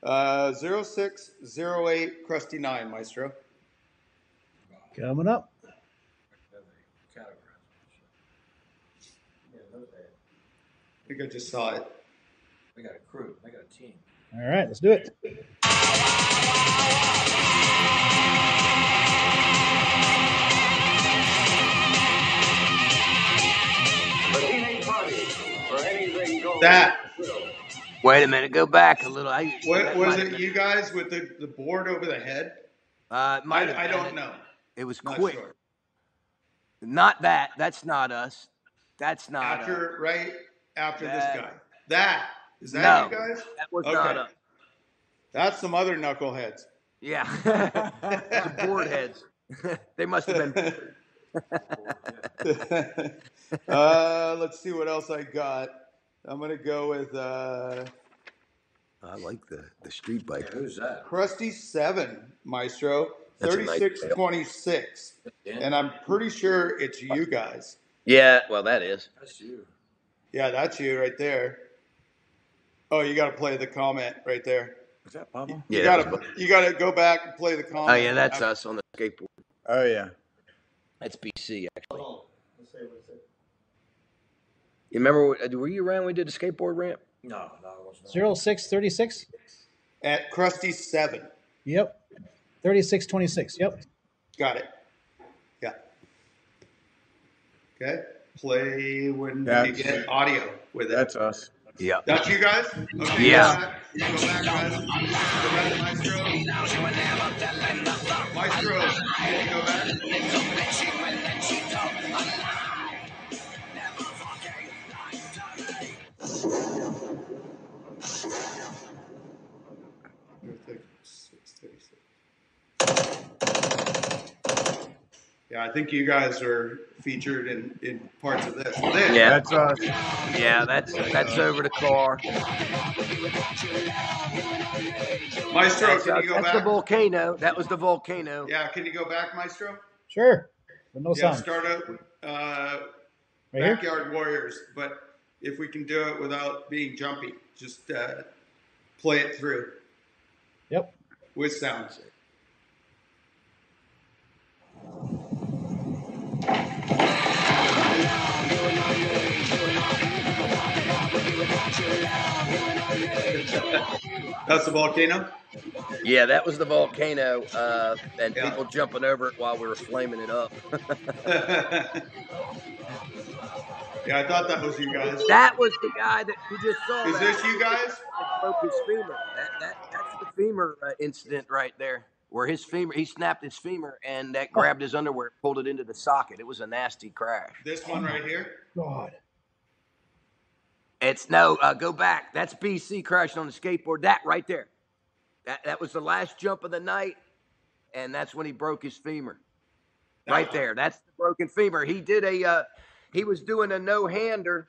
Uh, zero six zero eight Crusty nine, Maestro. Coming up. I think I just saw it. They got a crew. They got a team. All right, let's do it. That Wait a minute. Go back a little. I, what, was it? You guys with the, the board over the head? Uh, might I, I don't know. It was Not quick. sure. Not that. That's not us. That's not us. Right after That- this guy. That is that No. you guys? That was Okay. not us. That's some other knuckleheads. Yeah. board heads. they must have been. uh, let's see what else I got. I'm gonna go with uh, I like the, the street bike. Who's that? Crusty Seven Maestro, That's a nice thirty-six tail. twenty-six, and I'm pretty sure it's you guys. Yeah, well, that is. That's you. Yeah, that's you right there. Oh, you got to play the comment right there. Is that Pablo? You Yeah, got that was- to you got to go back and play the comment. Oh, yeah, that's us on the skateboard. Oh yeah. That's BC, actually. You remember, what- uh, were you around when we did the skateboard ramp? No, no, it wasn't. Zero six thirty six. at Crusty Seven. Yep. Thirty six twenty six. Yep. Got it. Yeah. Okay. Play when you That's- get audio with it. That's us. Yeah. That's you guys? Okay, Yeah. Go back, go back guys. Go back, Maestro. Maestro, can you go Yeah, I think you guys are featured in, in parts of this. This, Yeah. That's us. Yeah, that's that's over the car. Maestro, That's, can uh, you go that's the back? volcano. That was the volcano. Yeah, can you go back, Maestro? Sure. But no yeah, sound. start up uh, Right here. Backyard Warriors, but if we can do it without being jumpy, just uh, play it through Yep. with sounds. That's the volcano. Yeah, that was the volcano, uh, and Yeah. people jumping over it while we were flaming it up. yeah, I thought that was you guys. that was the guy that you just saw. Is that this you guys? broke his femur. That, that, that's the femur uh, incident right there, where his femur, he snapped his femur, and that grabbed his underwear, pulled it into the socket. It was a nasty crash. This one right here. God. It's no, uh, go back. That's BC crashing on the skateboard. That right there. That that was the last jump of the night, and that's when he broke his femur. Right there. That's the broken femur. He did a uh, he was doing a no hander,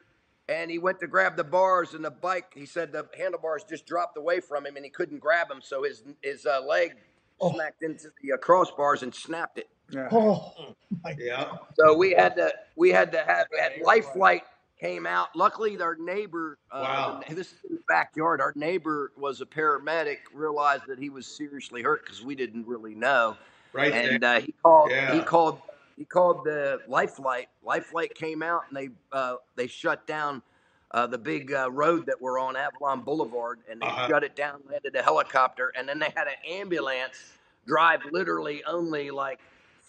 and he went to grab the bars, and the bike. He said the handlebars just dropped away from him, and he couldn't grab them, so his his uh, leg Oh. smacked into the uh, crossbars and snapped it. Yeah. Oh. Yeah. So we had to we had to have we had life flight came out. Luckily, our neighbor, uh, Wow. this is in the backyard. Our neighbor was a paramedic. Realized that he was seriously hurt because we didn't really know, Right and there. uh, he called. He called. He called the life flight. Life flight came out and they uh, they shut down. Uh, the big uh, road that we're on, Avalon Boulevard, and they Uh-huh. shut it down, landed a helicopter, and then they had an ambulance drive literally only like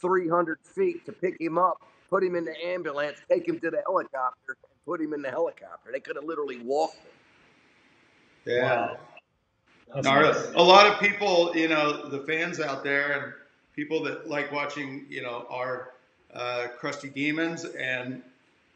300 feet to pick him up, put him in the ambulance, take him to the helicopter, and put him in the helicopter. They could have literally walked him. Yeah. That's Gnarly. nice. A lot of people, you know, the fans out there and people that like watching, you know, our uh, Crusty Demons and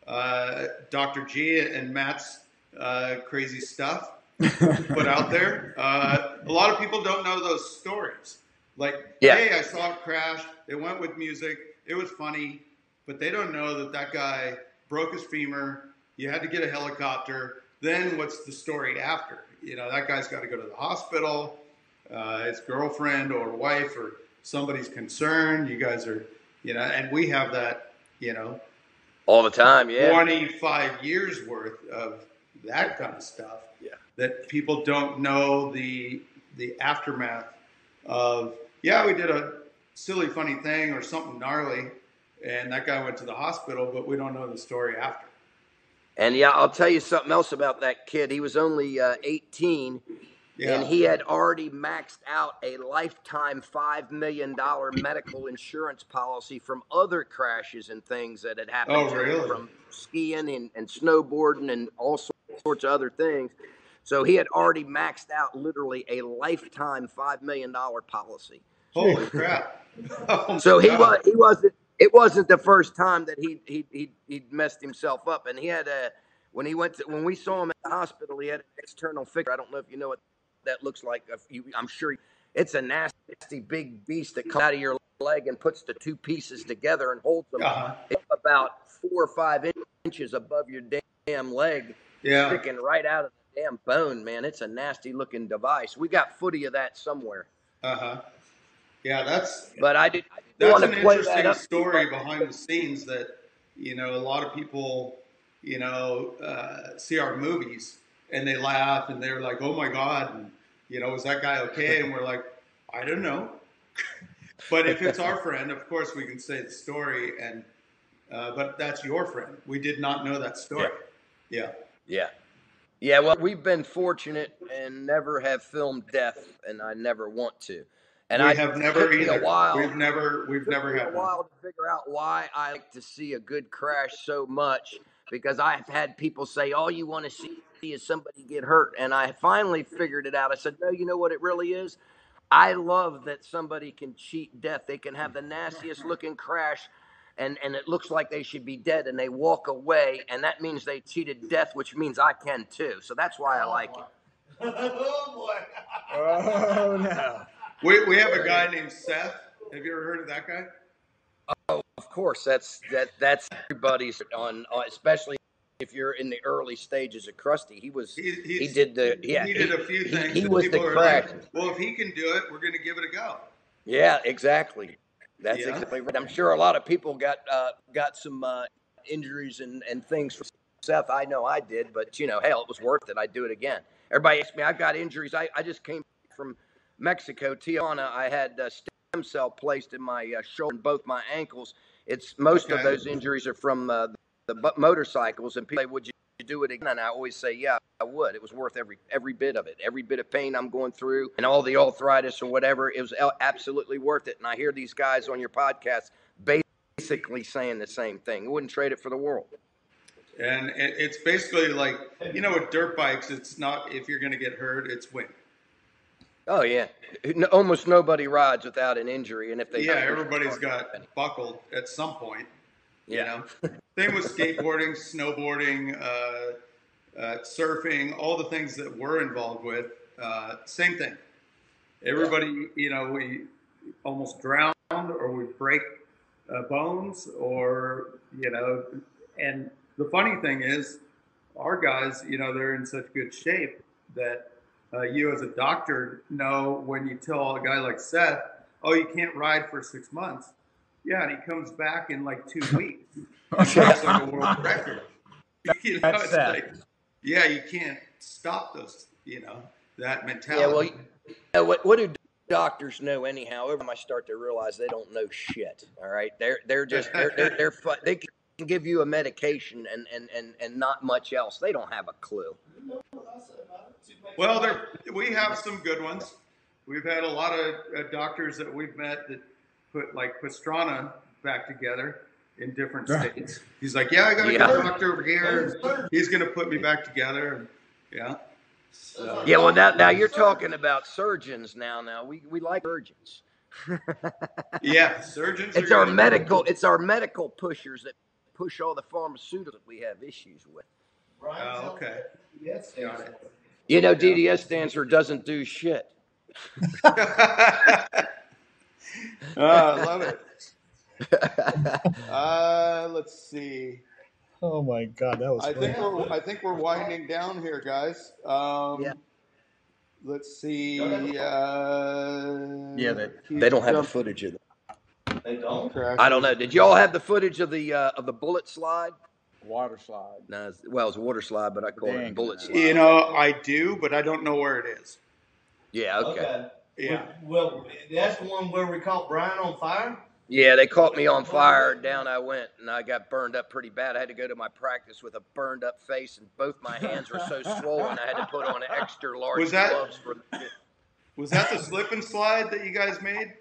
uh, Dr. G and Matt's uh, crazy stuff put out there. Uh, a lot of people don't know those stories. Like, Yeah. hey, I saw it crash. It went with music. It was funny, but they don't know that that guy broke his femur. You had to get a helicopter. Then what's the story after? You know, that guy's got to go to the hospital. Uh, his girlfriend or wife or somebody's concerned. You guys are, you know, and we have that, you know, All the time, yeah. 25 years worth of that kind of stuff Yeah. that people don't know the the aftermath of yeah we did a silly funny thing or something gnarly and that guy went to the hospital but we don't know the story after And yeah, I'll tell you something else about that kid. He was only uh, 18, yeah and he had already maxed out a lifetime $5 million medical insurance policy from other crashes and things that had happened Oh, to him really? from skiing and, and snowboarding and all sorts of other things. So he had already maxed out literally a lifetime five million dollar policy. Holy crap! Oh, So he God. was he wasn't it wasn't the first time that he he he he messed himself up, and he had a when he went to when we saw him at the hospital, he had an external figure. I don't know if you know what that looks like. If you, I'm sure it's a nasty big beast that comes out of your leg and puts the two pieces together and holds them Uh-huh. about four or five inches above your damn leg, Yeah. sticking right out of the damn bone. Man, it's a nasty looking device. We got footy of that somewhere, Uh huh. Yeah, that's but I did. I that's want an to play that interesting up. story behind the scenes that you know a lot of people you know uh, see our movies and they laugh and they're like oh my god and you know is that guy okay? And we're like i don't know. But if it's our friend of course we can say the story and uh, but that's your friend. We did not know that story. Yeah. Yeah. Yeah, well, we've been fortunate and never have filmed death, and I never want to. And we I have never either a while. we've never we've never me a had one. while to figure out why I like to see a good crash so much because I've had people say all you want to see is somebody get hurt, and I finally figured it out. I said, no, you know what it really is. I love that somebody can cheat death. They can have the nastiest looking crash, and and it looks like they should be dead, and they walk away, and that means they cheated death, which means I can too. So that's why I like it. Oh boy. oh, no. we, we have a guy named seth have you ever heard of that guy Of course, that's that that's everybody's on, on especially if you're in the early stages of Crusty. He was he, he did the yeah he did a few he- things He, that was the crash. like, well, if he can do it, we're going to give it a go. Yeah, exactly. That's Yeah. exactly right. I'm sure a lot of people got uh, got some uh, injuries and, and things for Seth. I know I did, but you know, hell, it was worth it. I'd do it again. Everybody asked me, I've got injuries. I, I just came from Mexico, Tijuana. I had uh, stem cell placed in my uh, shoulder and both my ankles. It's most of those injuries are from uh, the motorcycles. And people say, would you do it again? And I always say, yeah, I would. It was worth every every bit of it. Every bit of pain I'm going through and all the arthritis or whatever, it was absolutely worth it. And I hear these guys on your podcast basically saying the same thing. We wouldn't trade it for the world. And it's basically like, you know, with dirt bikes, it's not if you're going to get hurt, it's when. Oh yeah, almost nobody rides without an injury, and if they Yeah, everybody's got buckled at some point. You Yeah. know, same with skateboarding, snowboarding, uh, uh, surfing, all the things that we're involved with. Uh, same thing. Everybody, you know, we almost drown or we break uh, bones or, you know, and the funny thing is, our guys, you know, they're in such good shape that uh, you as a doctor know when you tell a guy like Seth, oh, you can't ride for six months. Yeah, and he comes back in like two weeks. That's like a world record. You know, That's it's Seth. like, yeah, you can't stop those, you know, that mentality. yeah. mentality. Well, you know, what what do doctors know anyhow? Every time I start to realize they don't know shit. All right, they're they're just they're they're, they're fu- they can give you a medication and and and and not much else. They don't have a clue. Well, there we have some good ones. We've had a lot of uh, doctors that we've met that put like Pastrana back together in different states. He's like, yeah, I got a Yeah. good doctor over here. and He's going to put me back together. And, yeah. So, Yeah. Well, now now you're talking about surgeons. Now now we we like surgeons. yeah, surgeons. It's are our good. medical it's our medical pushers that push all the pharmaceuticals that we have issues with. Oh, okay. Yes, got it. You know, DDS stands for doesn't do shit. oh, I love it. Uh, let's see. Oh my God, that was. I funny. think we're I think we're winding down here, guys. Um, Yeah. Let's see. Uh, Yeah, they- They don't have the footage of that. They don't. crash. I don't know. Did y'all have the footage of the uh, of the bullet slide? Water slide. No, it's- well, it's a water slide, but I call it a bullet slide. You know, I do, but I don't know where it is. Yeah, okay. Yeah. Well, that's the one where we caught Brian on fire. Yeah, they caught me on fire. Down I went, and I got burned up pretty bad. I had to go to my practice with a burned up face, and both my hands were so swollen. I had to put on extra large Was that- gloves for. Was that the slip and slide that you guys made?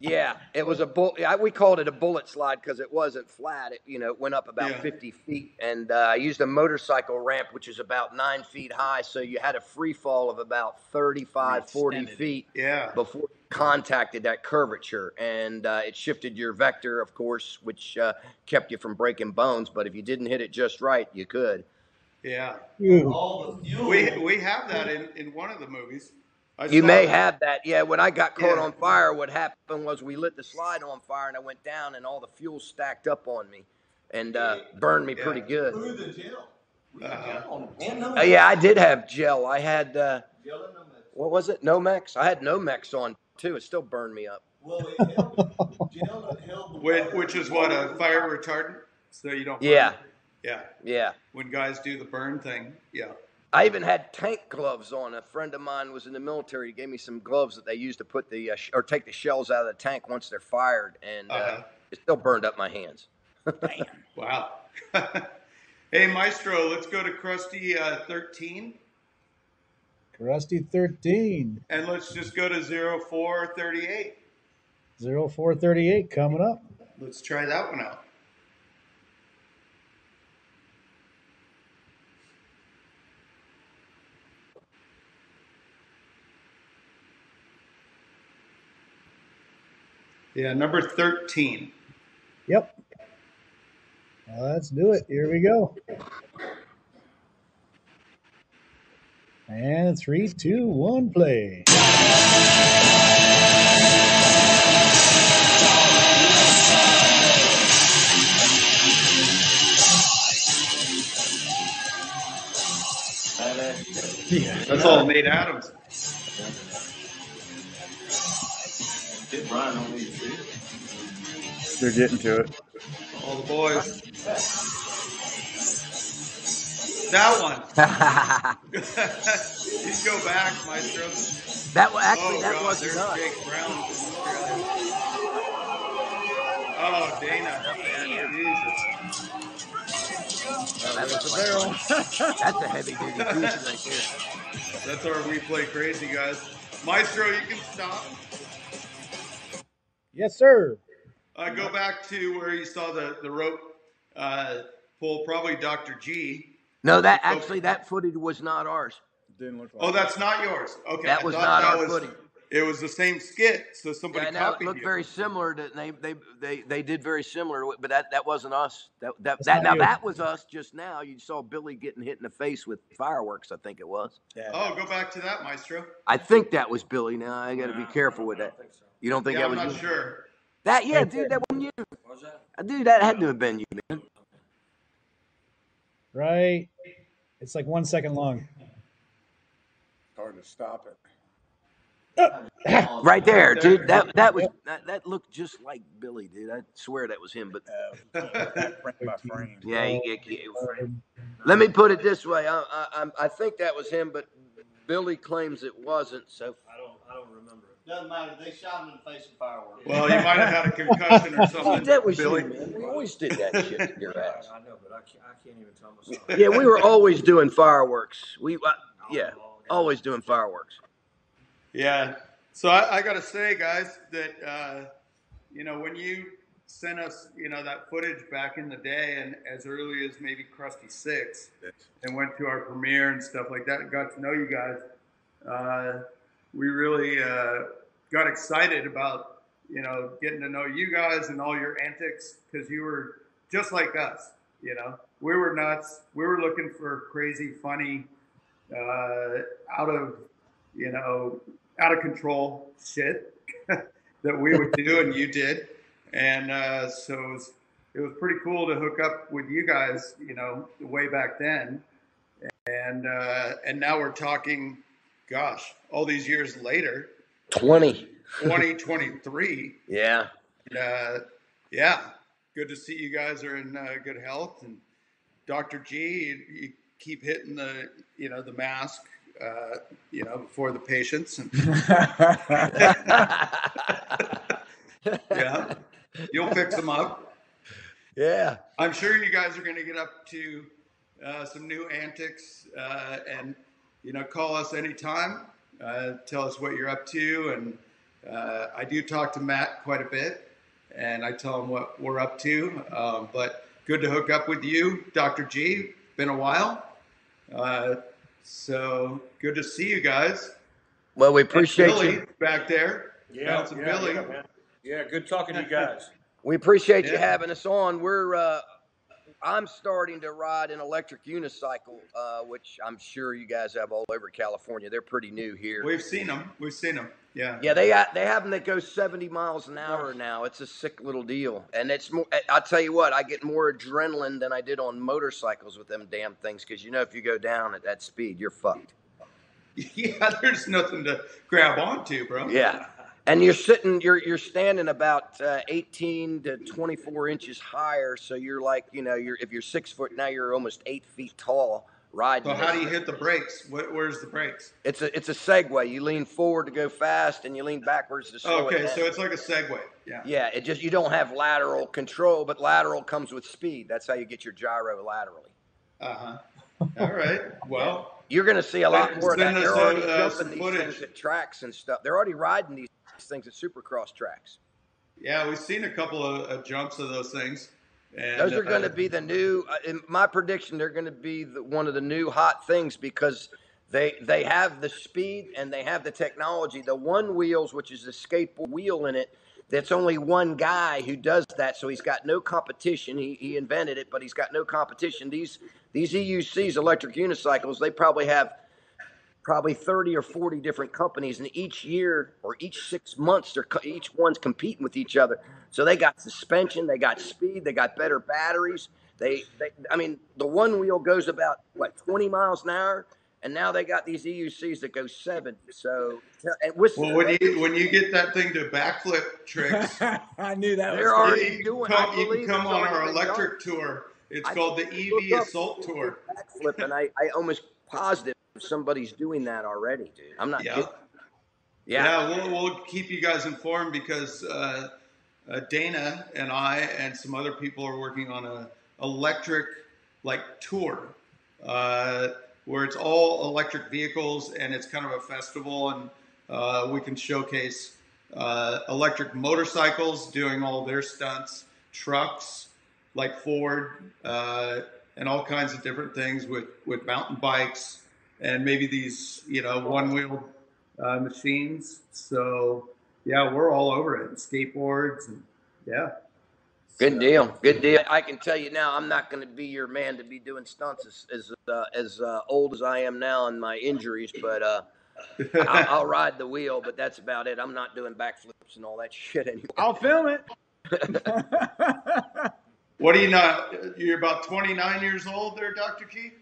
Yeah, it was a bull. I- We called it a bullet slide because it wasn't flat. It, you know, it went up about Yeah. 50 feet, and uh, I used a motorcycle ramp, which is about nine feet high. So you had a free fall of about 35, 40 Extended it. feet Yeah. before you contacted that curvature, and uh, it shifted your vector, of course, which uh, kept you from breaking bones. But if you didn't hit it just right, you could. Yeah. Ew. All the fuel. We we have that in, in one of the movies. I You may it. have that. Yeah, when I got caught Yeah. on fire, what happened was we lit the slide on fire and I went down and all the fuel stacked up on me and uh, burned me Yeah. pretty good. Through the gel. We Uh-huh. gel on it. And Uh, yeah, I did have gel. I had, uh, Gel and Nomex. what was it? Nomex? I had Nomex on too. It still burned me up. Well, held, gel held Which, which is what a fire retardant, so you don't. burn. Yeah, Yeah. yeah. When guys do the burn thing. Yeah. I even had tank gloves on. A friend of mine was in the military. He gave me some gloves that they use to put the uh, sh- or take the shells out of the tank once they're fired, and uh, Uh-huh. it still burned up my hands. Wow. hey, Maestro, let's go to Crusty uh, 13 Crusty 13. and let's just go to 0438. 0438 coming up. Let's try that one out. Yeah, number 13. Yep. Well, let's do it. Here we go. And three, two, one, play. That's all Nate Adams. Get Brian on these too. They're getting to it. All the boys. That one. you go back, Maestro. that wa- actually oh, that God, wasn't there's us. Jake Brown from Oh, Dana. Jesus. That was the barrel. That's a heavy duty piece right there. That's our We Play Crazy, guys. Maestro, you can stop. Yes, sir. Uh, go back to where you saw the, the rope uh, pull, probably Dr. G. No, that actually that footage was not ours. Didn't look like Oh, that's not yours. Okay. That I was not that our was- footage. It was the same skit, so somebody Yeah, now it copied looked you. very similar to they they they, they did very similar, but that, that wasn't us. That that, That's that now you. that was us just now. You saw Billy getting hit in the face with fireworks. I think it was. Yeah. Oh, go back to that, Maestro. I think that was Billy. Now I got to be careful with that. You don't think Yeah, that I'm was not you? sure. That yeah, dude, that wasn't you. Uh, Dude, that had to have been you, man. Right. It's like one second long. Hard to stop it. Right there, dude. That that was that, that looked just like Billy, dude. I swear that was him. But Frame by frame. yeah, you get. you- Let me put it this way. I, I I'm- think that was him, but Billy claims it wasn't. So I don't, I don't remember it. Doesn't matter. They shot him in the face with fireworks. Well, you might have had a concussion or something, that was Billy. you, man. We always did that shit to your ass. I know, but I can't, I can't even tell myself. Yeah, we were always doing fireworks. We, uh, yeah, always doing fireworks. Yeah. So I, I got to say, guys, that uh, you know when you sent us, you know, that footage back in the day, and as early as maybe Crusty Six, and went to our premiere and stuff like that, and got to know you guys. Uh, we really uh, got excited about you know getting to know you guys and all your antics because you were just like us. You know, we were nuts. We were looking for crazy, funny, uh, out of you know out of control shit that we would do and you did. And uh, so it was, it was pretty cool to hook up with you guys, you know, way back then. And uh, and now we're talking, gosh, all these years later, Twenty. 2023. Yeah. And, uh, yeah, good to see you guys are in uh, good health. And Dr. G, you, you keep hitting the, you know, the mask, uh, you know, for the patients. And yeah, you'll fix them up. yeah. I'm sure you guys are going to get up to uh, some new antics uh, and, you know, call us anytime. Uh, tell us what you're up to and, Uh, I do talk to Matt quite a bit, and I tell him what we're up to. Um, but good to hook up with you, Dr. G. Been a while. Uh, so good to see you guys. Well, we And appreciate Billy you. back there. Yeah, Bouncing yeah, Billy. yeah. Yeah, good talking to you guys. We appreciate you having us on. We're uh, I'm starting to ride an electric unicycle, uh, which I'm sure you guys have all over California. They're pretty new here. We've seen them. We've seen them. Yeah. Yeah, they got they have them that go 70 miles an hour now. It's a sick little deal, and it's more. I'll tell you what, I get more adrenaline than I did on motorcycles with them damn things, because you know if you go down at that speed, you're fucked. Yeah, there's nothing to grab onto, bro. Yeah, and you're sitting, you're you're standing about uh, 18 to 24 inches higher, so you're like, you know, you're if you're six foot now, you're almost eight feet tall riding. So how do you hit the brakes? Wh- Where's the brakes? It's a it's a Segway. You lean forward to go fast, and you lean backwards to slow it Okay, down. so it's like a Segway. Yeah. Yeah, it just you don't have lateral control, but lateral comes with speed. That's how you get your gyro laterally. Uh huh. All right. Well, You're going to see a lot more of that. They're already uh, jumping these footage. things at tracks and stuff. They're already riding these things at Supercross tracks. yeah, we've seen a couple of uh, jumps of those things. And, Those are going uh, to be the new. uh, In my prediction, they're going to be the, one of the new hot things because they they have the speed and they have the technology. The one wheels, which is a skateboard wheel in it, that's only one guy who does that, so he's got no competition. He, he invented it, but he's got no competition. These these EUCs, electric unicycles, they probably have probably 30 or 40 different companies and each year or each six months they're each one's competing with each other so they got suspension they got speed they got better batteries they, they i mean the one wheel goes about what 20 miles an hour and now they got these eucs that go seven. so and with Well, when you when you get that thing to backflip tricks, I knew that They're was already you doing- come, you can come on our electric tour. It's I called the EV Assault Tour. backflip and i i almost positive somebody's doing that already dude. I'm not Yeah. Yeah, yeah we'll, we'll keep you guys informed because uh, uh, Dana and I and some other people are working on a electric like tour uh, where it's all electric vehicles and it's kind of a festival and uh, we can showcase uh, electric motorcycles doing all their stunts, trucks like Ford, uh, and all kinds of different things with with mountain bikes and maybe these you know one wheel uh, machines. So yeah, we're all over it. And skateboards and yeah. Good deal. Good deal. I can tell you now, I'm not going to be your man to be doing stunts as as, uh, as uh, old as I am now and my injuries, but uh, I'll, I'll ride the wheel. But that's about it. I'm not doing backflips and all that shit anymore. I'll film it. What do you know? You're about 29 years old there, Dr. G?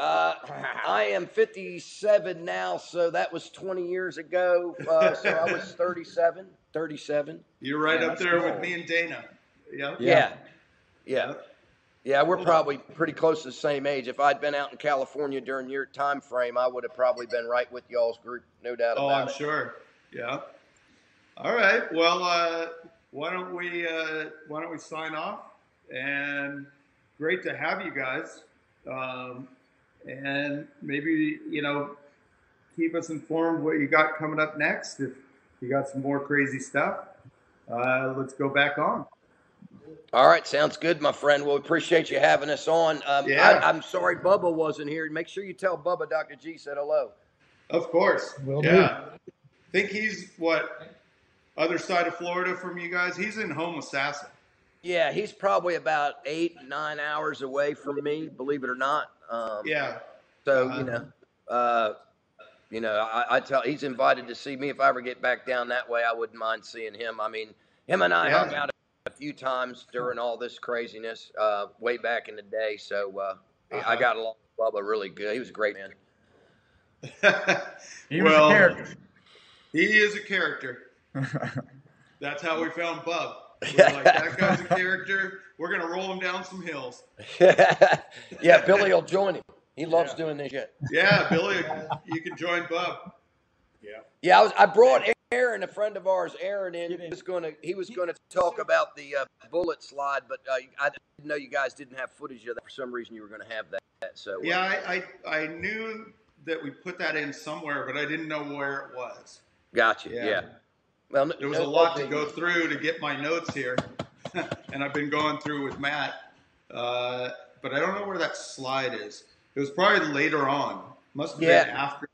Uh, I am 57 now, so that was 20 years ago. Uh, so I was 37. 37. You're right Yeah, up there cool. with me and Dana. Yeah. Yeah. Yeah. Yeah, we're probably pretty close to the same age. If I'd been out in California during your time frame, I would have probably been right with y'all's group, no doubt about it. Oh, I'm sure. Yeah. All right. Well, uh, why don't we uh, why don't we sign off? And great to have you guys. Um, and maybe you know keep us informed what you got coming up next. If you got some more crazy stuff, uh, let's go back on. All right, sounds good, my friend. Well, we appreciate you having us on. Um, Yeah. I, I'm sorry Bubba wasn't here. Make sure you tell Bubba Dr. G said hello. Of course. Will do. yeah. Think he's what other side of Florida from you guys? He's in Homosassa. Yeah, he's probably about eight, nine hours away from me, believe it or not. Um, Yeah. So Uh-huh. you know, uh, you know, I, I tell he's invited to see me. If I ever get back down that way, I wouldn't mind seeing him. I mean, him and I Yeah. hung out a few times during all this craziness uh, way back in the day. So uh, I Uh-huh. got along with Bubba really good. He was a great man. He was Well, a character. He is a character. That's how we found Bub. We're like, that guy's a character. We're gonna roll him down some hills. yeah, Billy will join him. He loves Yeah. doing this shit. Yeah, Billy, you can join Bub. Yeah, Yeah, I was. I brought Aaron, a friend of ours, Aaron, in. He was going to. He was going to talk about the uh, bullet slide, but uh, I didn't know you guys didn't have footage of that. For some reason, you were going to have that. So uh, Yeah, I, I I knew that we put that in somewhere, but I didn't know where it was. gotcha. Yeah. Yeah. Well, there was no- a lot no to go through to get my notes here, and I've been going through with Matt. Uh, but I don't know where that slide is. It was probably later on. Must have Yeah. been after.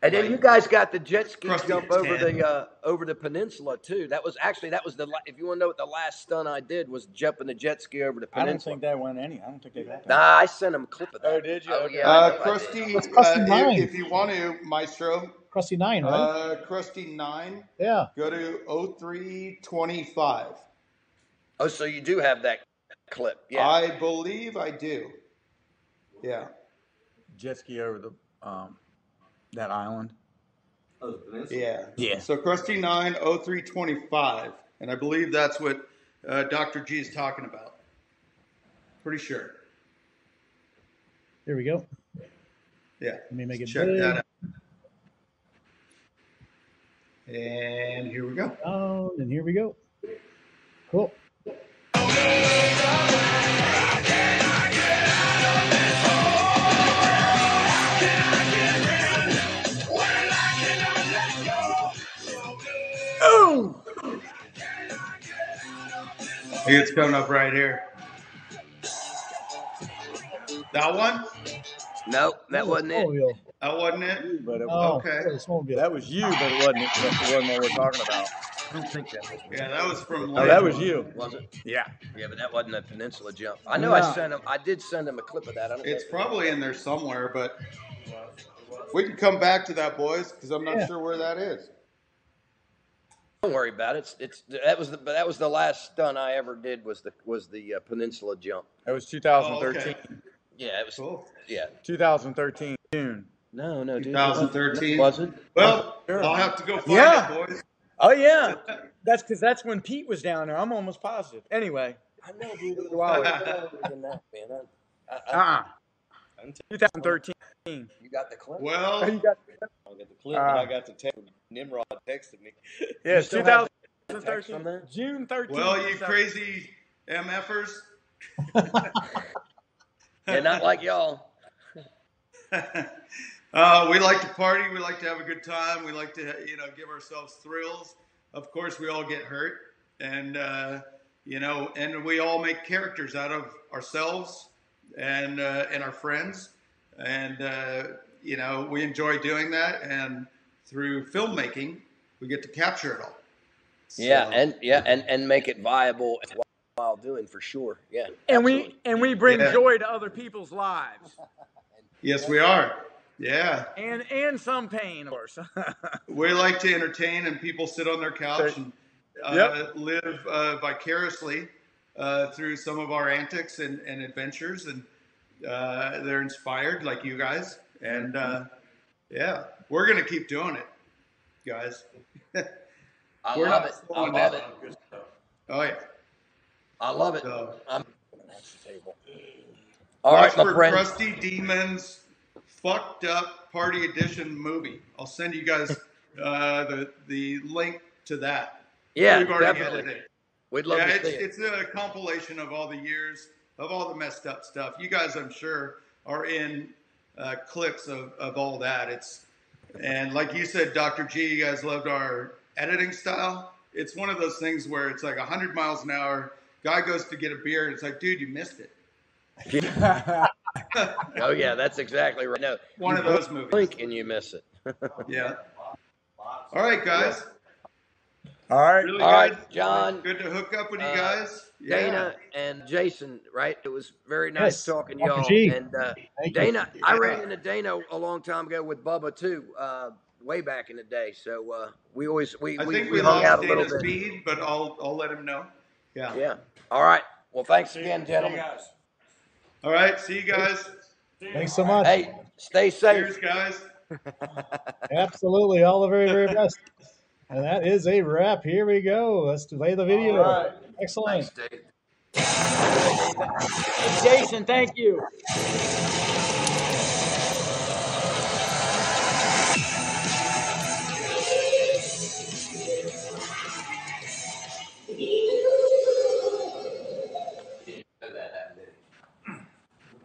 And then you guys got the jet ski jump over Ted. the uh, over the peninsula too. That was actually that was the if you want to know what the last stunt I did was jumping the jet ski over the peninsula. I don't think that went any. I don't think they got that. Nah, I sent him a clip of that. Oh, did you? Oh Okay. yeah, Uh, know I did. Crusty, Crusty uh, Nine. if, if you want to, Maestro, Crusty Nine, right? uh, Crusty 9, yeah. go to 0325. Oh, so you do have that clip? Yeah. I believe I do. Yeah. Jet ski over the um that island. Oh, Yeah. Yeah. So Crusty 9, 0325. And I believe that's what uh, Dr. G is talking about. Pretty sure. Here we go. Yeah. Let me make it Check big. that out. And here we go. Down, and here we go. Cool. Oh! It's coming up right here. That one? no, that wasn't it. That wasn't it? But it, Oh, Okay. yeah, the that was you, but it wasn't. It the one what we're talking about. I don't think that was. Yeah, that was from. Oh, that was you. Was it? Yeah. Yeah, but that wasn't a peninsula jump. I know I sent him. I did send him a clip of that. I don't It's know. probably in there somewhere, but we can come back to that, boys, because I'm not Yeah. sure where that is. Don't worry about it. It's, it's that was the but that was the last stunt I ever did was the was the uh, peninsula jump. That was Oh, 2013. okay. Yeah, it was. Cool. Yeah. 2013 June. No, no, dude. 2013. Was it? Well, Sure. I'll have to go find Yeah. it, boys. Oh yeah. That's because that's when Pete was down there. I'm almost positive. Anyway. I know, dude. It was Wow. longer than that, man. I, I, I, Ah. 2013. you got the clip? Well, You got- I got the clip, Ah. and I got the text. Nimrod texted me. Yeah, it's still have text 2013. June 13th. well, you crazy MFers. Yeah, not like y'all. uh, we like to party. We like to have a good time. We like to, you know, give ourselves thrills. Of course, we all get hurt, and uh, you know, and we all make characters out of ourselves and uh, and our friends, and uh, you know, we enjoy doing that. And through filmmaking, we get to capture it all. Yeah, and yeah, and and make it viable while doing for sure. Yeah. And we and we bring Yeah. joy to other people's lives. yes, we are. Yeah. And and some pain, of course. We like to entertain, and people sit on their couch and uh, live uh, vicariously uh, through some of our antics and, and adventures, and uh, they're inspired, like you guys. And uh, yeah, we're gonna keep doing it, guys. I We're love it. I love down. it. Oh yeah. I love it. So I'm, that's the table. All right, my for friend. Crusty Demons fucked up party edition movie. I'll send you guys uh, the the link to that. Yeah, We've already definitely. edited it. We'd love yeah, to it's, see it. it's a compilation of all the years of all the messed up stuff. You guys, I'm sure, are in uh, clips of, of all that. It's and like you said, Dr. G, you guys loved our editing style. It's one of those things where it's like 100 miles an hour. Guy goes to get a beer, and it's like, dude, you missed it. Oh yeah, that's exactly right. No, One of those blink movies. and you miss it. Yeah. All right, guys. All right. Really All right, good. John, Good to hook up with you uh, guys. Yeah. Dana, and Jason. Right? It was very nice Yes, talking to y'all. G. And uh, Thank you. Dana, I Yeah. ran into Dana a long time ago with Bubba too, uh, way back in the day. So uh, we always we I we, think we we hung out lost a little Dana's bit. speed, but I'll I'll let him know. Yeah. Yeah. All right. Well, thanks again, gentlemen. All right. See you guys. Thanks so much. Hey, stay safe. Cheers, guys. Absolutely. All the very, very best. And that is a wrap. Here we go. Let's play the video. All right. Excellent. Thanks, Dave. Jason, thank you.